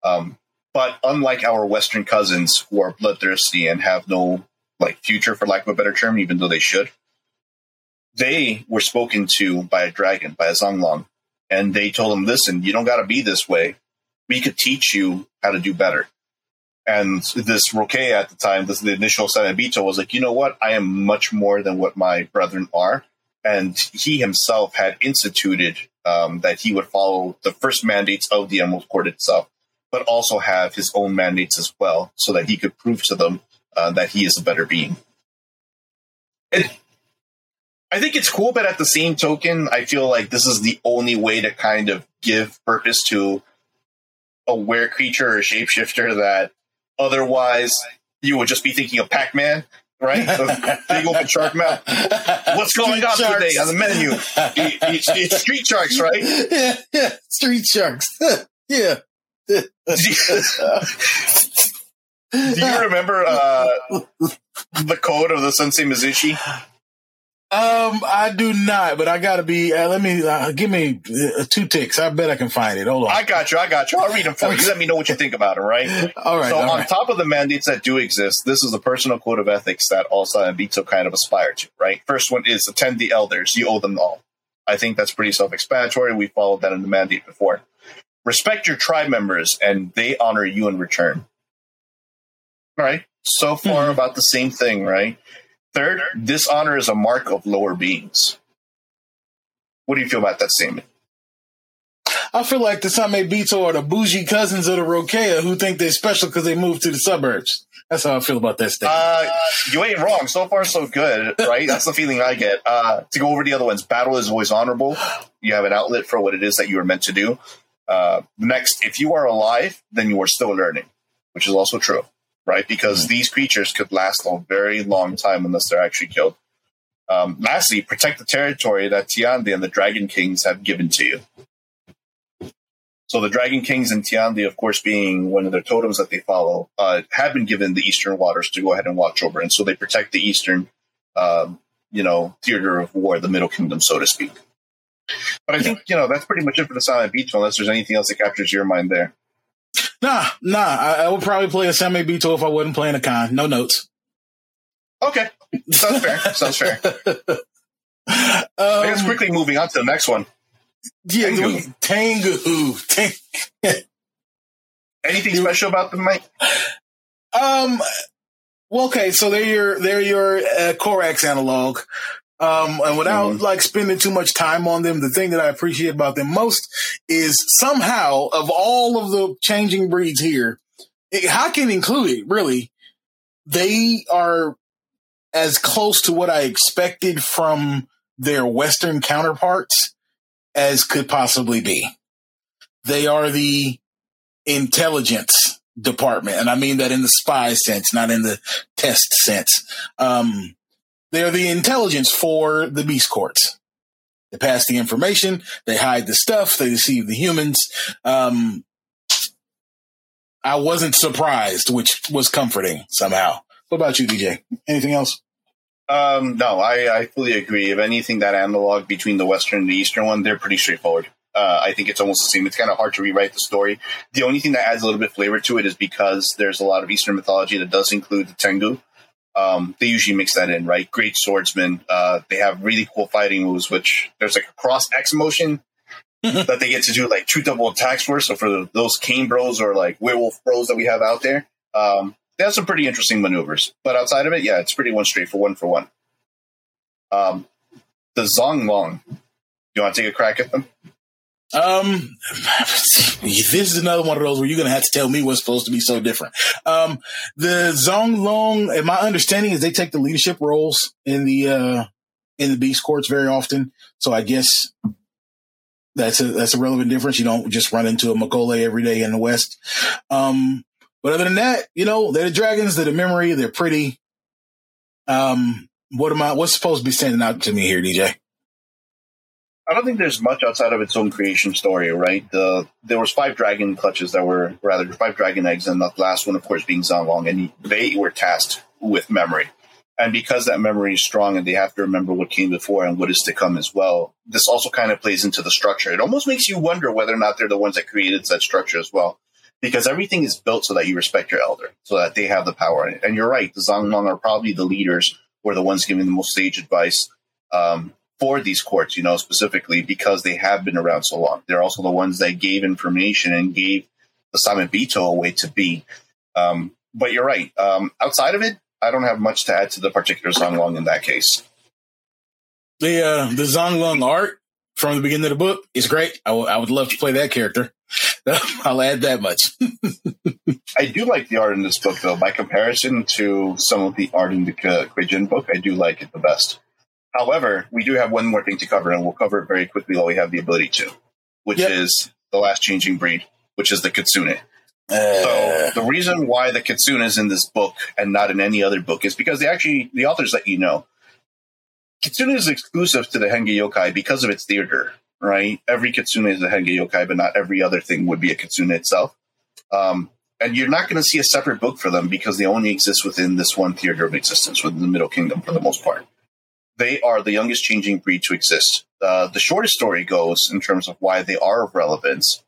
Um, but unlike our Western cousins who are bloodthirsty and have no like future, for lack of a better term, even though they should, they were spoken to by a dragon, by a Zhong Lung, and they told them, "Listen, you don't got to be this way. We could teach you how to do better." And this Rokea at the time, this the initial Samebito was like, you know what? I am much more than what my brethren are. And he himself had instituted um, that he would follow the first mandates of the Emerald Court itself, but also have his own mandates as well, so that he could prove to them uh, that he is a better being. It, I think it's cool, but at the same token, I feel like this is the only way to kind of give purpose to a were creature or shapeshifter that otherwise you would just be thinking of Pac Man. Right, the big open shark mouth. [laughs] What's going on sharks. today on the menu? [laughs] It's, it's street sharks, right? [laughs] Yeah, yeah, street sharks. yeah. Do you remember uh, the code of the Sensei Mizuchi? Um, I do not, but I gotta be. Uh, let me uh, give me uh, two ticks. I bet I can find it. Hold on. I got you. I got you. I'll read them for you. Let me know what you think about it. Right. [laughs] all right. So all on right. top of the mandates that do exist, this is the personal code of ethics that all Samebito kind of aspire to. Right. First one is attend the elders. You owe them all. I think that's pretty self-explanatory. We followed that in the mandate before. Respect your tribe members, and they honor you in return. All right. So far, mm-hmm. about the same thing, right? Third, dishonor is a mark of lower beings. What do you feel about that statement? I feel like the Samebito are the bougie cousins of the Rokea who think they're special because they moved to the suburbs. That's how I feel about that statement. Uh, you ain't wrong. So far, so good, right? That's the feeling I get. Uh, to go over the other ones, battle is always honorable. You have an outlet for what it is that you were meant to do. Uh, next, if you are alive, then you are still learning, which is also true right? Because mm-hmm. these creatures could last a very long time unless they're actually killed. Um, lastly, protect the territory that Tiandi and the Dragon Kings have given to you. So the Dragon Kings and Tiandi, of course, being one of their totems that they follow, uh, have been given the Eastern waters to go ahead and watch over, and so they protect the Eastern, um, you know, theater of war, the Middle Kingdom, so to speak. But I think you know that's pretty much it for the Silent Beach, unless there's anything else that captures your mind there. Nah, nah. I, I would probably play a Samebito if I wasn't playing a Khan. No notes. Okay, sounds fair. sounds fair. Um, I guess quickly moving on to the next one. Yeah, Tengu. Tengu. Tengu. Anything special about them, Mike? Um. Well, okay, so they're your they're your uh, Corax analog. Um, and without mm-hmm. like spending too much time on them, the thing that I appreciate about them most is somehow of all of the changing breeds here, it, can include it really, they are as close to what I expected from their Western counterparts as could possibly be. They are the intelligence department. And I mean that in the spy sense, not in the test sense. Um, they're the intelligence for the beast courts. They pass the information, they hide the stuff, they deceive the humans. Um, I wasn't surprised, which was comforting somehow. What about you, DJ? Anything else? Um, no, I, I fully agree. If anything, that analog between the Western and the Eastern one, they're pretty straightforward. Uh, I think it's almost the same. It's kind of hard to rewrite the story. The only thing that adds a little bit flavor to it is because there's a lot of Eastern mythology that does include the Tengu, um, they usually mix that in, right? Great swordsmen. Uh, they have really cool fighting moves, which there's like a cross X motion [laughs] that they get to do like two double attacks for. So for the, those cane bros or like werewolf bros that we have out there, um, they have some pretty interesting maneuvers. But outside of it, yeah, it's pretty one straight for one for one. Um, the Zhong Lung. Do you want to take a crack at them? Um, [laughs] this is another one of those where you're to have to tell me what's supposed to be so different. Um, the Zhong Lung, and my understanding is they take the leadership roles in the, uh, in the beast courts very often. So I guess that's a, that's a relevant difference. You don't just run into a Mokole every day in the West. Um, but other than that, you know, they're the dragons, they're the memory, they're pretty. Um, what am I, what's supposed to be standing out to me here, DJ? I don't think there's much outside of its own creation story, right? The there was five dragon clutches that were rather five dragon eggs, and the last one, of course, being Zhong Lung, and they were tasked with memory. And because that memory is strong and they have to remember what came before and what is to come as well, this also kind of plays into the structure. It almost makes you wonder whether or not they're the ones that created that structure as well. Because everything is built so that you respect your elder, so that they have the power. And you're right, the Zhong Lung are probably the leaders or the ones giving the most sage advice um, for these courts, you know, specifically because they have been around so long. They're also the ones that gave information and gave the Samebito a way to be. Um, but you're right. Um, outside of it, I don't have much to add to the particular Zhong Lung in that case. The uh, the Zhong Lung art from the beginning of the book is great. I, w- I would love to play that character. [laughs] I'll add that much. [laughs] I do like the art in this book, though. By comparison to some of the art in the Kuei-jin book, I do like it the best. However, we do have one more thing to cover, and we'll cover it very quickly while we have the ability to, which yep. is the last changing breed, which is the Kitsune. Uh, so the reason why the kitsune is in this book and not in any other book is because they actually the authors let you know kitsune is exclusive to the Henge yokai because of its theater, right? Every kitsune is a Henge yokai, but not every other thing would be a kitsune itself. Um, and you're not going to see a separate book for them because they only exist within this one theater of existence within the Middle Kingdom for the most part. They are the youngest changing breed to exist. Uh, the shortest story goes in terms of why they are of relevance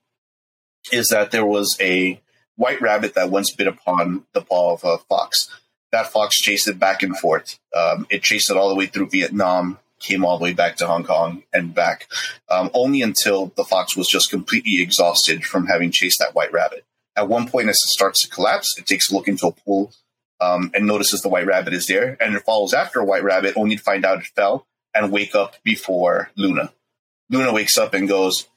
is that there was a white rabbit that once bit upon the paw of a fox. That fox chased it back and forth. Um, it chased it all the way through Vietnam, came all the way back to Hong Kong and back, um, only until the fox was just completely exhausted from having chased that white rabbit. At one point, as it starts to collapse, it takes a look into a pool um, and notices the white rabbit is there, and it follows after a white rabbit, only to find out it fell and wake up before Luna. Luna wakes up and goes,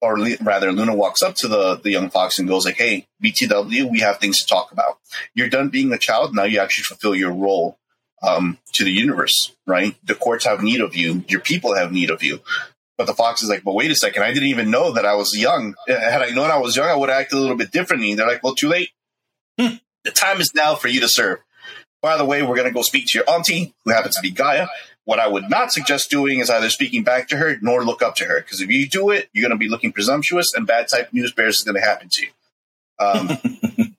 or rather, Luna walks up to the, the young fox and goes like, "Hey, BTW, we have things to talk about. You're done being a child. Now you actually fulfill your role um, to the universe, right? The courts have need of you. Your people have need of you." But the fox is like, "But wait a second. I didn't even know that I was young. Had I known I was young, I would have acted a little bit differently." They're like, "Well, too late. The time is now for you to serve." By the way, we're going to go speak to your auntie, who happens to be Gaia. What I would not suggest doing is either speaking back to her nor look up to her, because if you do it, you're going to be looking presumptuous, and bad type news bears is going to happen to you. Um, [laughs] the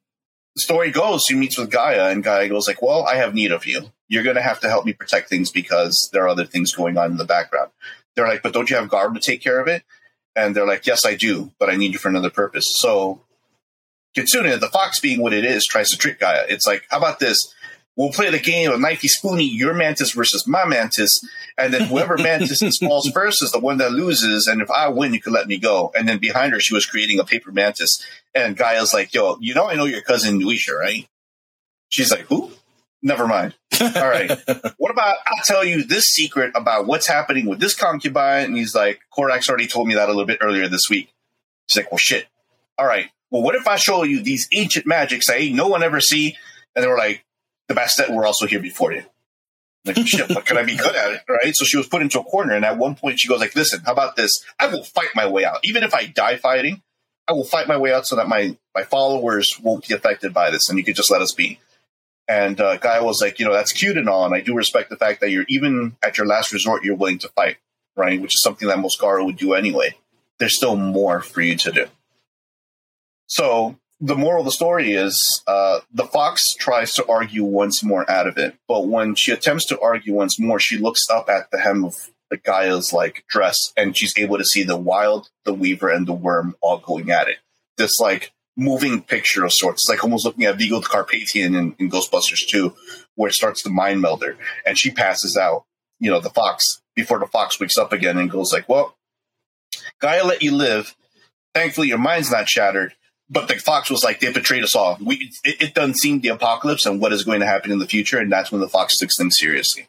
story goes, she meets with Gaia, and Gaia goes like, "Well, I have need of you. You're going to have to help me protect things because there are other things going on in the background." They're like, "But don't you have Garou to take care of it?" And they're like, "Yes, I do, but I need you for another purpose." So Kitsune, the fox being what it is, tries to trick Gaia. It's like, how about this? we'll play the game of knifey spoony, your mantis versus my mantis, and then whoever [laughs] mantis falls first is the one that loses. And if I win, you can let me go. And then behind her, she was creating a paper mantis, and Gaia's like, "Yo, you know, I know your cousin Nuwisha, right?" She's like, "Who?" Never mind. All right. [laughs] what about I'll tell you this secret about what's happening with this concubine? And he's like, Corax already told me that a little bit earlier this week. She's like, well, shit. All right. Well, what if I show you these ancient magics that ain't no one ever see? And they were like, the Bastet were also here before you. Like, shit, what can I be good at it? Right. So she was put into a corner. And at one point she goes like, listen, how about this? I will fight my way out. Even if I die fighting, I will fight my way out so that my, my followers won't be affected by this. And you could just let us be. And uh, Guy was like, you know, that's cute and all. And I do respect the fact that you're even at your last resort, you're willing to fight. Right. Which is something that most Garou would do anyway. There's still more for you to do. So the moral of the story is uh, the fox tries to argue once more out of it, but when she attempts to argue once more, she looks up at the hem of the Gaia's like dress, and she's able to see the wild, the weaver, and the worm all going at it. This like moving picture of sorts. It's like almost looking at Vigo the Carpathian in, in Ghostbusters 2, where it starts to mind melder, and she passes out. You know, the fox before the fox wakes up again and goes like, "Well, Gaia let you live. Thankfully, your mind's not shattered." But the fox was like they betrayed us all. We it, it doesn't seem the apocalypse and what is going to happen in the future, and that's when the fox takes things seriously.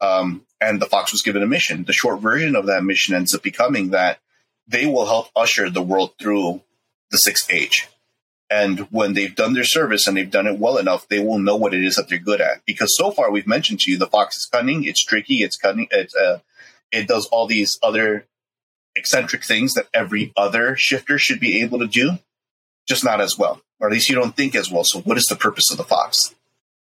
Um, and the fox was given a mission. The short version of that mission ends up becoming that they will help usher the world through the sixth age. And when they've done their service and they've done it well enough, they will know what it is that they're good at. Because so far we've mentioned to you the fox is cunning, it's tricky, it's cunning, it's uh, it does all these other eccentric things that every other shifter should be able to do just not as well, or at least you don't think as well. So, what is the purpose of the fox?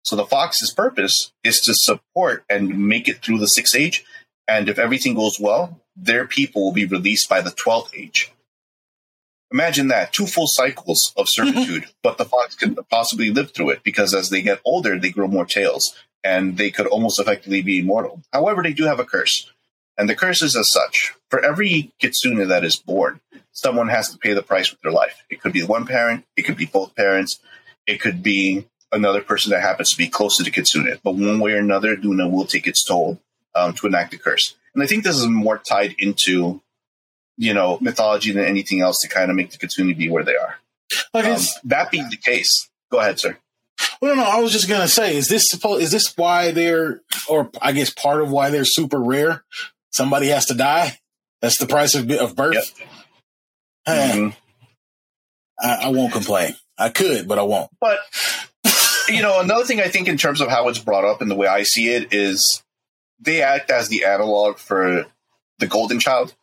So, the fox's purpose is to support and make it through the sixth age. And if everything goes well, their people will be released by the 12th age. Imagine that two full cycles of mm-hmm. servitude, but the fox can possibly live through it because as they get older, they grow more tails. and they could almost effectively be immortal. However, they do have a curse. And the curse is as such. For every kitsune that is born, someone has to pay the price with their life. It could be one parent, it could be both parents, it could be another person that happens to be close to the kitsune. But one way or another, Luna will take its toll um, to enact the curse. And I think this is more tied into, you know, mythology than anything else to kind of make the kitsune be where they are. Um, that being the case, go ahead, sir. Well, no, no, I was just gonna say, is this supposed? Is this why they're, or I guess part of why they're super rare? Somebody has to die. That's the price of, of birth. Yep. Mm-hmm. I, I won't complain. I could, but I won't. But you know, another thing I think in terms of how it's brought up and the way I see it is they act as the analog for the Golden Child.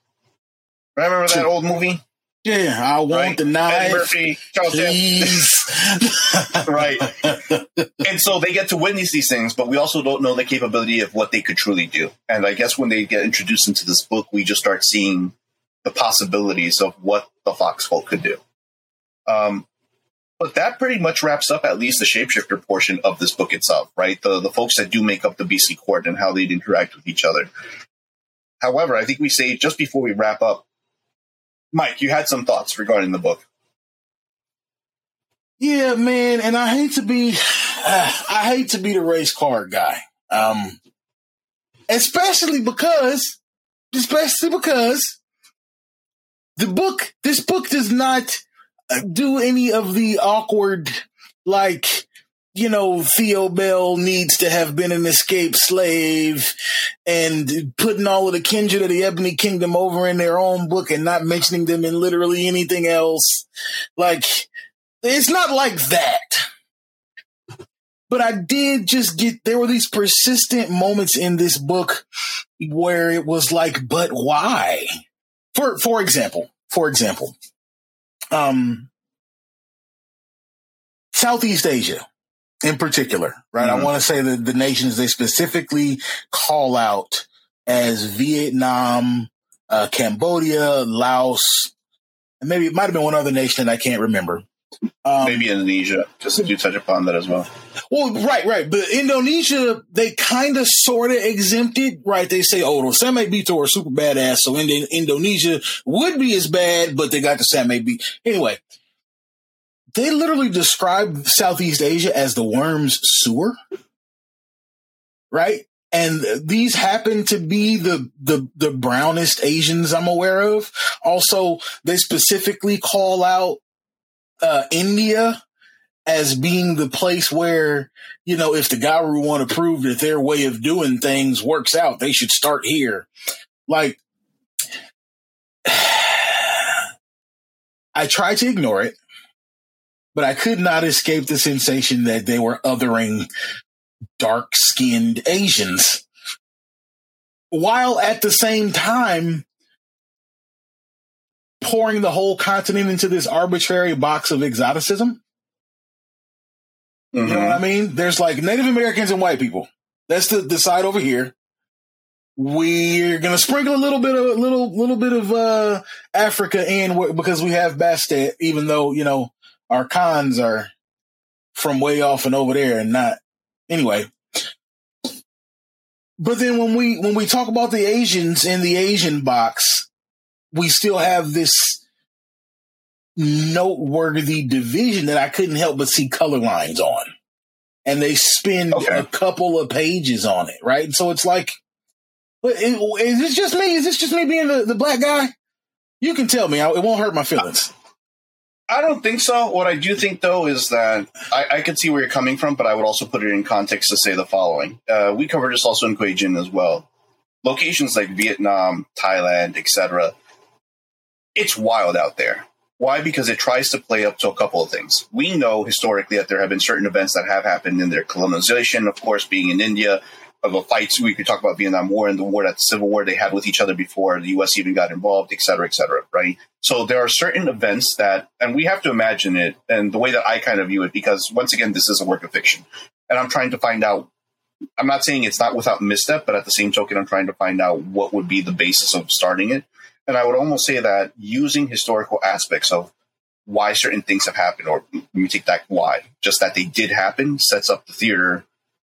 Remember that old movie? Yeah, I want right? the knife. Murphy, please. [laughs] right. And so they get to witness these things, but we also don't know the capability of what they could truly do. And I guess when they get introduced into this book, we just start seeing the possibilities of what the foxhole could do. Um, but that pretty much wraps up at least the shapeshifter portion of this book itself, right? The the folks that do make up the BC court and how they'd interact with each other. However, I think we say just before we wrap up, Mike, you had some thoughts regarding the book. Yeah, man, and I hate to be, uh, [sighs] I hate to be the race car guy, um, especially because, especially because the book, this book does not do any of the awkward, like you know, Theo Bell needs to have been an escaped slave and putting all of the kindred of the Ebony Kingdom over in their own book and not mentioning them in literally anything else. Like, it's not like that. But I did just get, there were these persistent moments in this book where it was like, but why? For, for example, for example, um, Southeast Asia in particular, right? Mm-hmm. I want to say that the nations they specifically call out as Vietnam, uh, Cambodia, Laos, and maybe it might have been one other nation that I can't remember. Um, maybe Indonesia, just to touch upon that as well. Well, right, right. But Indonesia, they kind of sort of exempted, right? They say, oh, the Samebito are super badass, so Indonesia would be as bad, but they got the Same Beat. Anyway, they literally describe Southeast Asia as the worm's sewer, right? And these happen to be the, the, the brownest Asians I'm aware of. Also, they specifically call out, uh, India as being the place where, you know, if the Garou want to prove that their way of doing things works out, they should start here. Like, [sighs] I try to ignore it but I could not escape the sensation that they were othering dark skinned Asians. While at the same time pouring the whole continent into this arbitrary box of exoticism. Mm-hmm. You know what I mm-hmm. mean? There's like Native Americans and white people. That's the, the side over here. We're gonna sprinkle a little bit of a little little bit of uh Africa in because we have Bastet, even though you know our Khans are from way off and over there and not anyway. But then when we when we talk about the Asians in the Asian box, we still have this noteworthy division that I couldn't help but see color lines on. And they spend okay. a couple of pages on it, right? So it's like, is this just me? Is this just me being the, the black guy? You can tell me. It won't hurt my feelings. I don't think so. What I do think, though, is that I, I can see where you're coming from, but I would also put it in context to say the following. Uh, we covered this also in Kuei-jin as well. Locations like Vietnam, Thailand, etc. It's wild out there. Why? Because it tries to play up to a couple of things. We know historically that there have been certain events that have happened in their colonization, of course, being in India, of a fight. We could talk about Vietnam War and the war that the Civil War they had with each other before the U.S. even got involved, et cetera, et cetera, right? So there are certain events that, and we have to imagine it and the way that I kind of view it, because once again, this is a work of fiction. And I'm trying to find out, I'm not saying it's not without misstep, but at the same token, I'm trying to find out what would be the basis of starting it. And I would almost say that using historical aspects of why certain things have happened, or let me take that why, just that they did happen, sets up the theater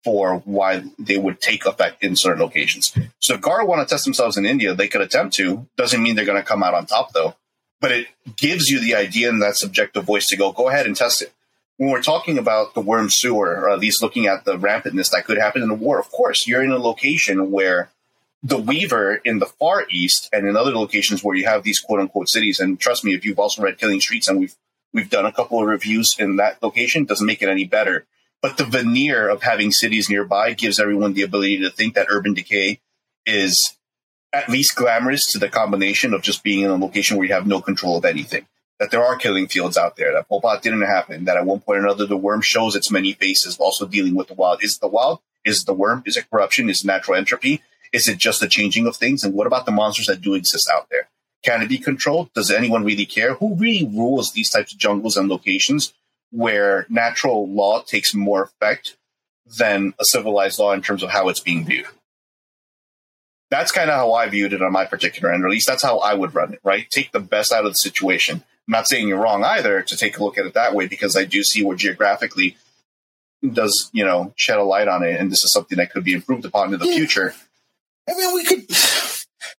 for why they would take effect in certain locations. So if Garou want to test themselves in India, they could attempt to. Doesn't mean they're going to come out on top though. But it gives you the idea and that subjective voice to go, go ahead and test it. When we're talking about the worm sewer, or at least looking at the rampantness that could happen in a war, of course, you're in a location where the Weaver in the Far East and in other locations where you have these quote unquote cities, and trust me, if you've also read Killing Streets and we've we've done a couple of reviews in that location, doesn't make it any better but the veneer of having cities nearby gives everyone the ability to think that urban decay is at least glamorous to the combination of just being in a location where you have no control of anything. That there are killing fields out there, that Pol didn't happen, that at one point or another the worm shows its many faces, also dealing with the wild. Is the wild? Is the worm? Is it corruption? Is it natural entropy? Is it just the changing of things? And what about the monsters that do exist out there? Can it be controlled? Does anyone really care? Who really rules these types of jungles and locations? Where natural law takes more effect than a civilized law in terms of how it's being viewed. That's kind of how I viewed it on my particular end, or at least that's how I would run it, right? Take the best out of the situation. I'm not saying you're wrong either to take a look at it that way, because I do see where geographically does, you know, shed a light on it. And this is something that could be improved upon in the yeah. future. I mean, we could,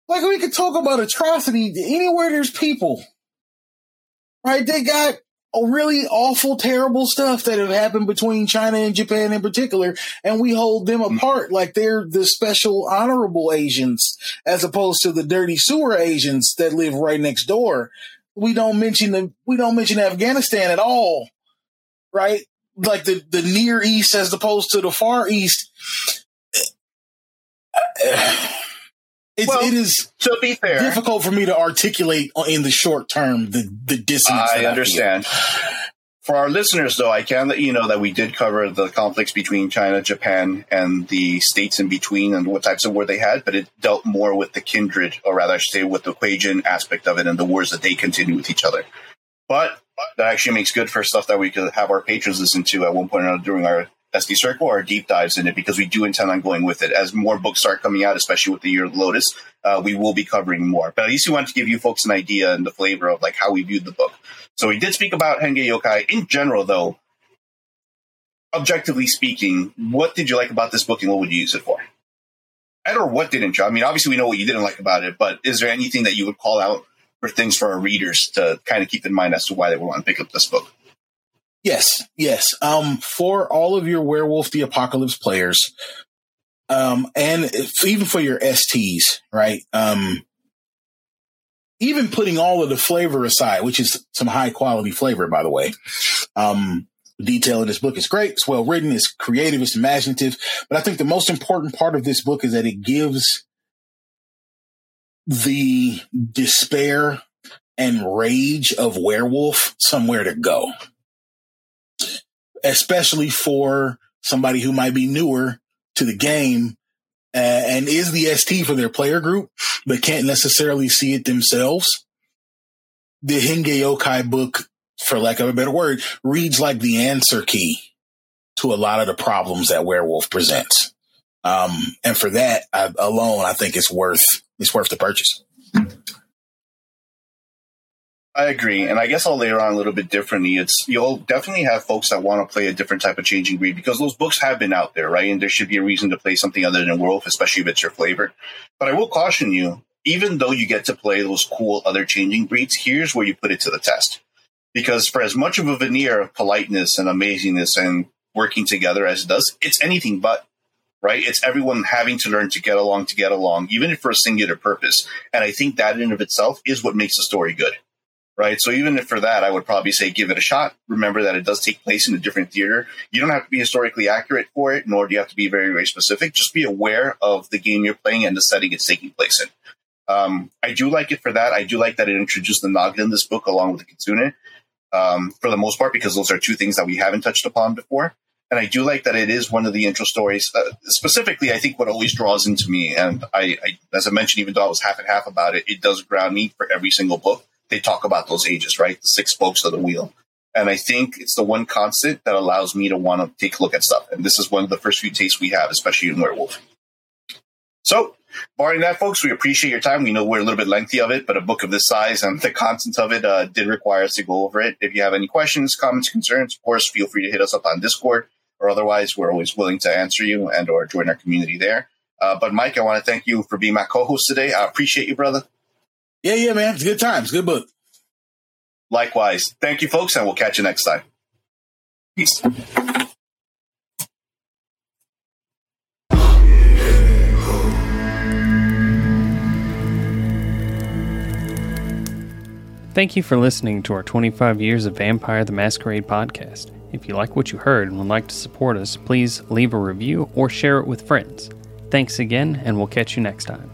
like, we could talk about atrocity anywhere there's people, right? They got really awful, terrible stuff that have happened between China and Japan in particular, and we hold them mm-hmm. apart like they're the special honorable Asians as opposed to the dirty sewer Asians that live right next door. We don't mention the we don't mention Afghanistan at all, right? Like the the Near East as opposed to the Far East. It's, well, it is to be fair difficult for me to articulate in the short term the the dissonance. I understand. For our listeners, though, I can let you know that we did cover the conflicts between China, Japan, and the states in between, and what types of war they had. But it dealt more with the kindred, or rather, I should say, with the Kuei-jin aspect of it, and the wars that they continue with each other. But that actually makes good for stuff that we could have our patrons listen to at one point or another during our SD Circle or deep dives in it because we do intend on going with it. As more books start coming out, especially with the Year of Lotus, uh, we will be covering more. But at least we wanted to give you folks an idea and the flavor of like how we viewed the book. So we did speak about Henge Yokai. In general, though, objectively speaking, what did you like about this book and what would you use it for? And or what didn't you? I mean, obviously we know what you didn't like about it, but is there anything that you would call out for things for our readers to kind of keep in mind as to why they would want to pick up this book? Yes, yes. Um, for all of your Werewolf the Apocalypse players, um, and if, even for your STs, right? Um, even putting all of the flavor aside, which is some high quality flavor, by the way. Um, detail in this book is great. It's well written. It's creative. It's imaginative. But I think the most important part of this book is that it gives the despair and rage of werewolf somewhere to go especially for somebody who might be newer to the game uh, and is the ST for their player group, but can't necessarily see it themselves. The Henge Yokai book, for lack of a better word, reads like the answer key to a lot of the problems that Werewolf presents. Um, and for that I, alone, I think it's worth it's worth the purchase. I agree, and I guess I'll layer on a little bit differently. It's you'll definitely have folks that want to play a different type of changing breed because those books have been out there, right? And there should be a reason to play something other than Werewolf, especially if it's your flavor. But I will caution you, even though you get to play those cool other changing breeds, here's where you put it to the test. Because for as much of a veneer of politeness and amazingness and working together as it does, it's anything but right? It's everyone having to learn to get along to get along, even if for a singular purpose. And I think that in of itself is what makes the story good right? So even if for that, I would probably say give it a shot. Remember that it does take place in a different theater. You don't have to be historically accurate for it, nor do you have to be very, very specific. Just be aware of the game you're playing and the setting it's taking place in. Um, I do like it for that. I do like that it introduced the Naga in this book along with the Kitsune, um, for the most part, because those are two things that we haven't touched upon before. And I do like that it is one of the intro stories. Uh, specifically, I think what always draws into me, and I, I, as I mentioned, even though I was half and half about it, it does ground me for every single book they talk about those ages, right? The six spokes of the wheel. And I think it's the one constant that allows me to want to take a look at stuff. And this is one of the first few tastes we have, especially in Werewolf. So, barring that, folks, we appreciate your time. We know we're a little bit lengthy of it, but a book of this size and the content of it uh, did require us to go over it. If you have any questions, comments, concerns, of course, feel free to hit us up on Discord or otherwise, we're always willing to answer you and or join our community there. Uh, but Mike, I want to thank you for being my co-host today. I appreciate you, brother. Yeah, yeah, man. It's good times. Good book. Likewise. Thank you, folks, and we'll catch you next time. Peace. Thank you for listening to our 25 Years of Vampire the Masquerade podcast. If you like what you heard and would like to support us, please leave a review or share it with friends. Thanks again, and we'll catch you next time.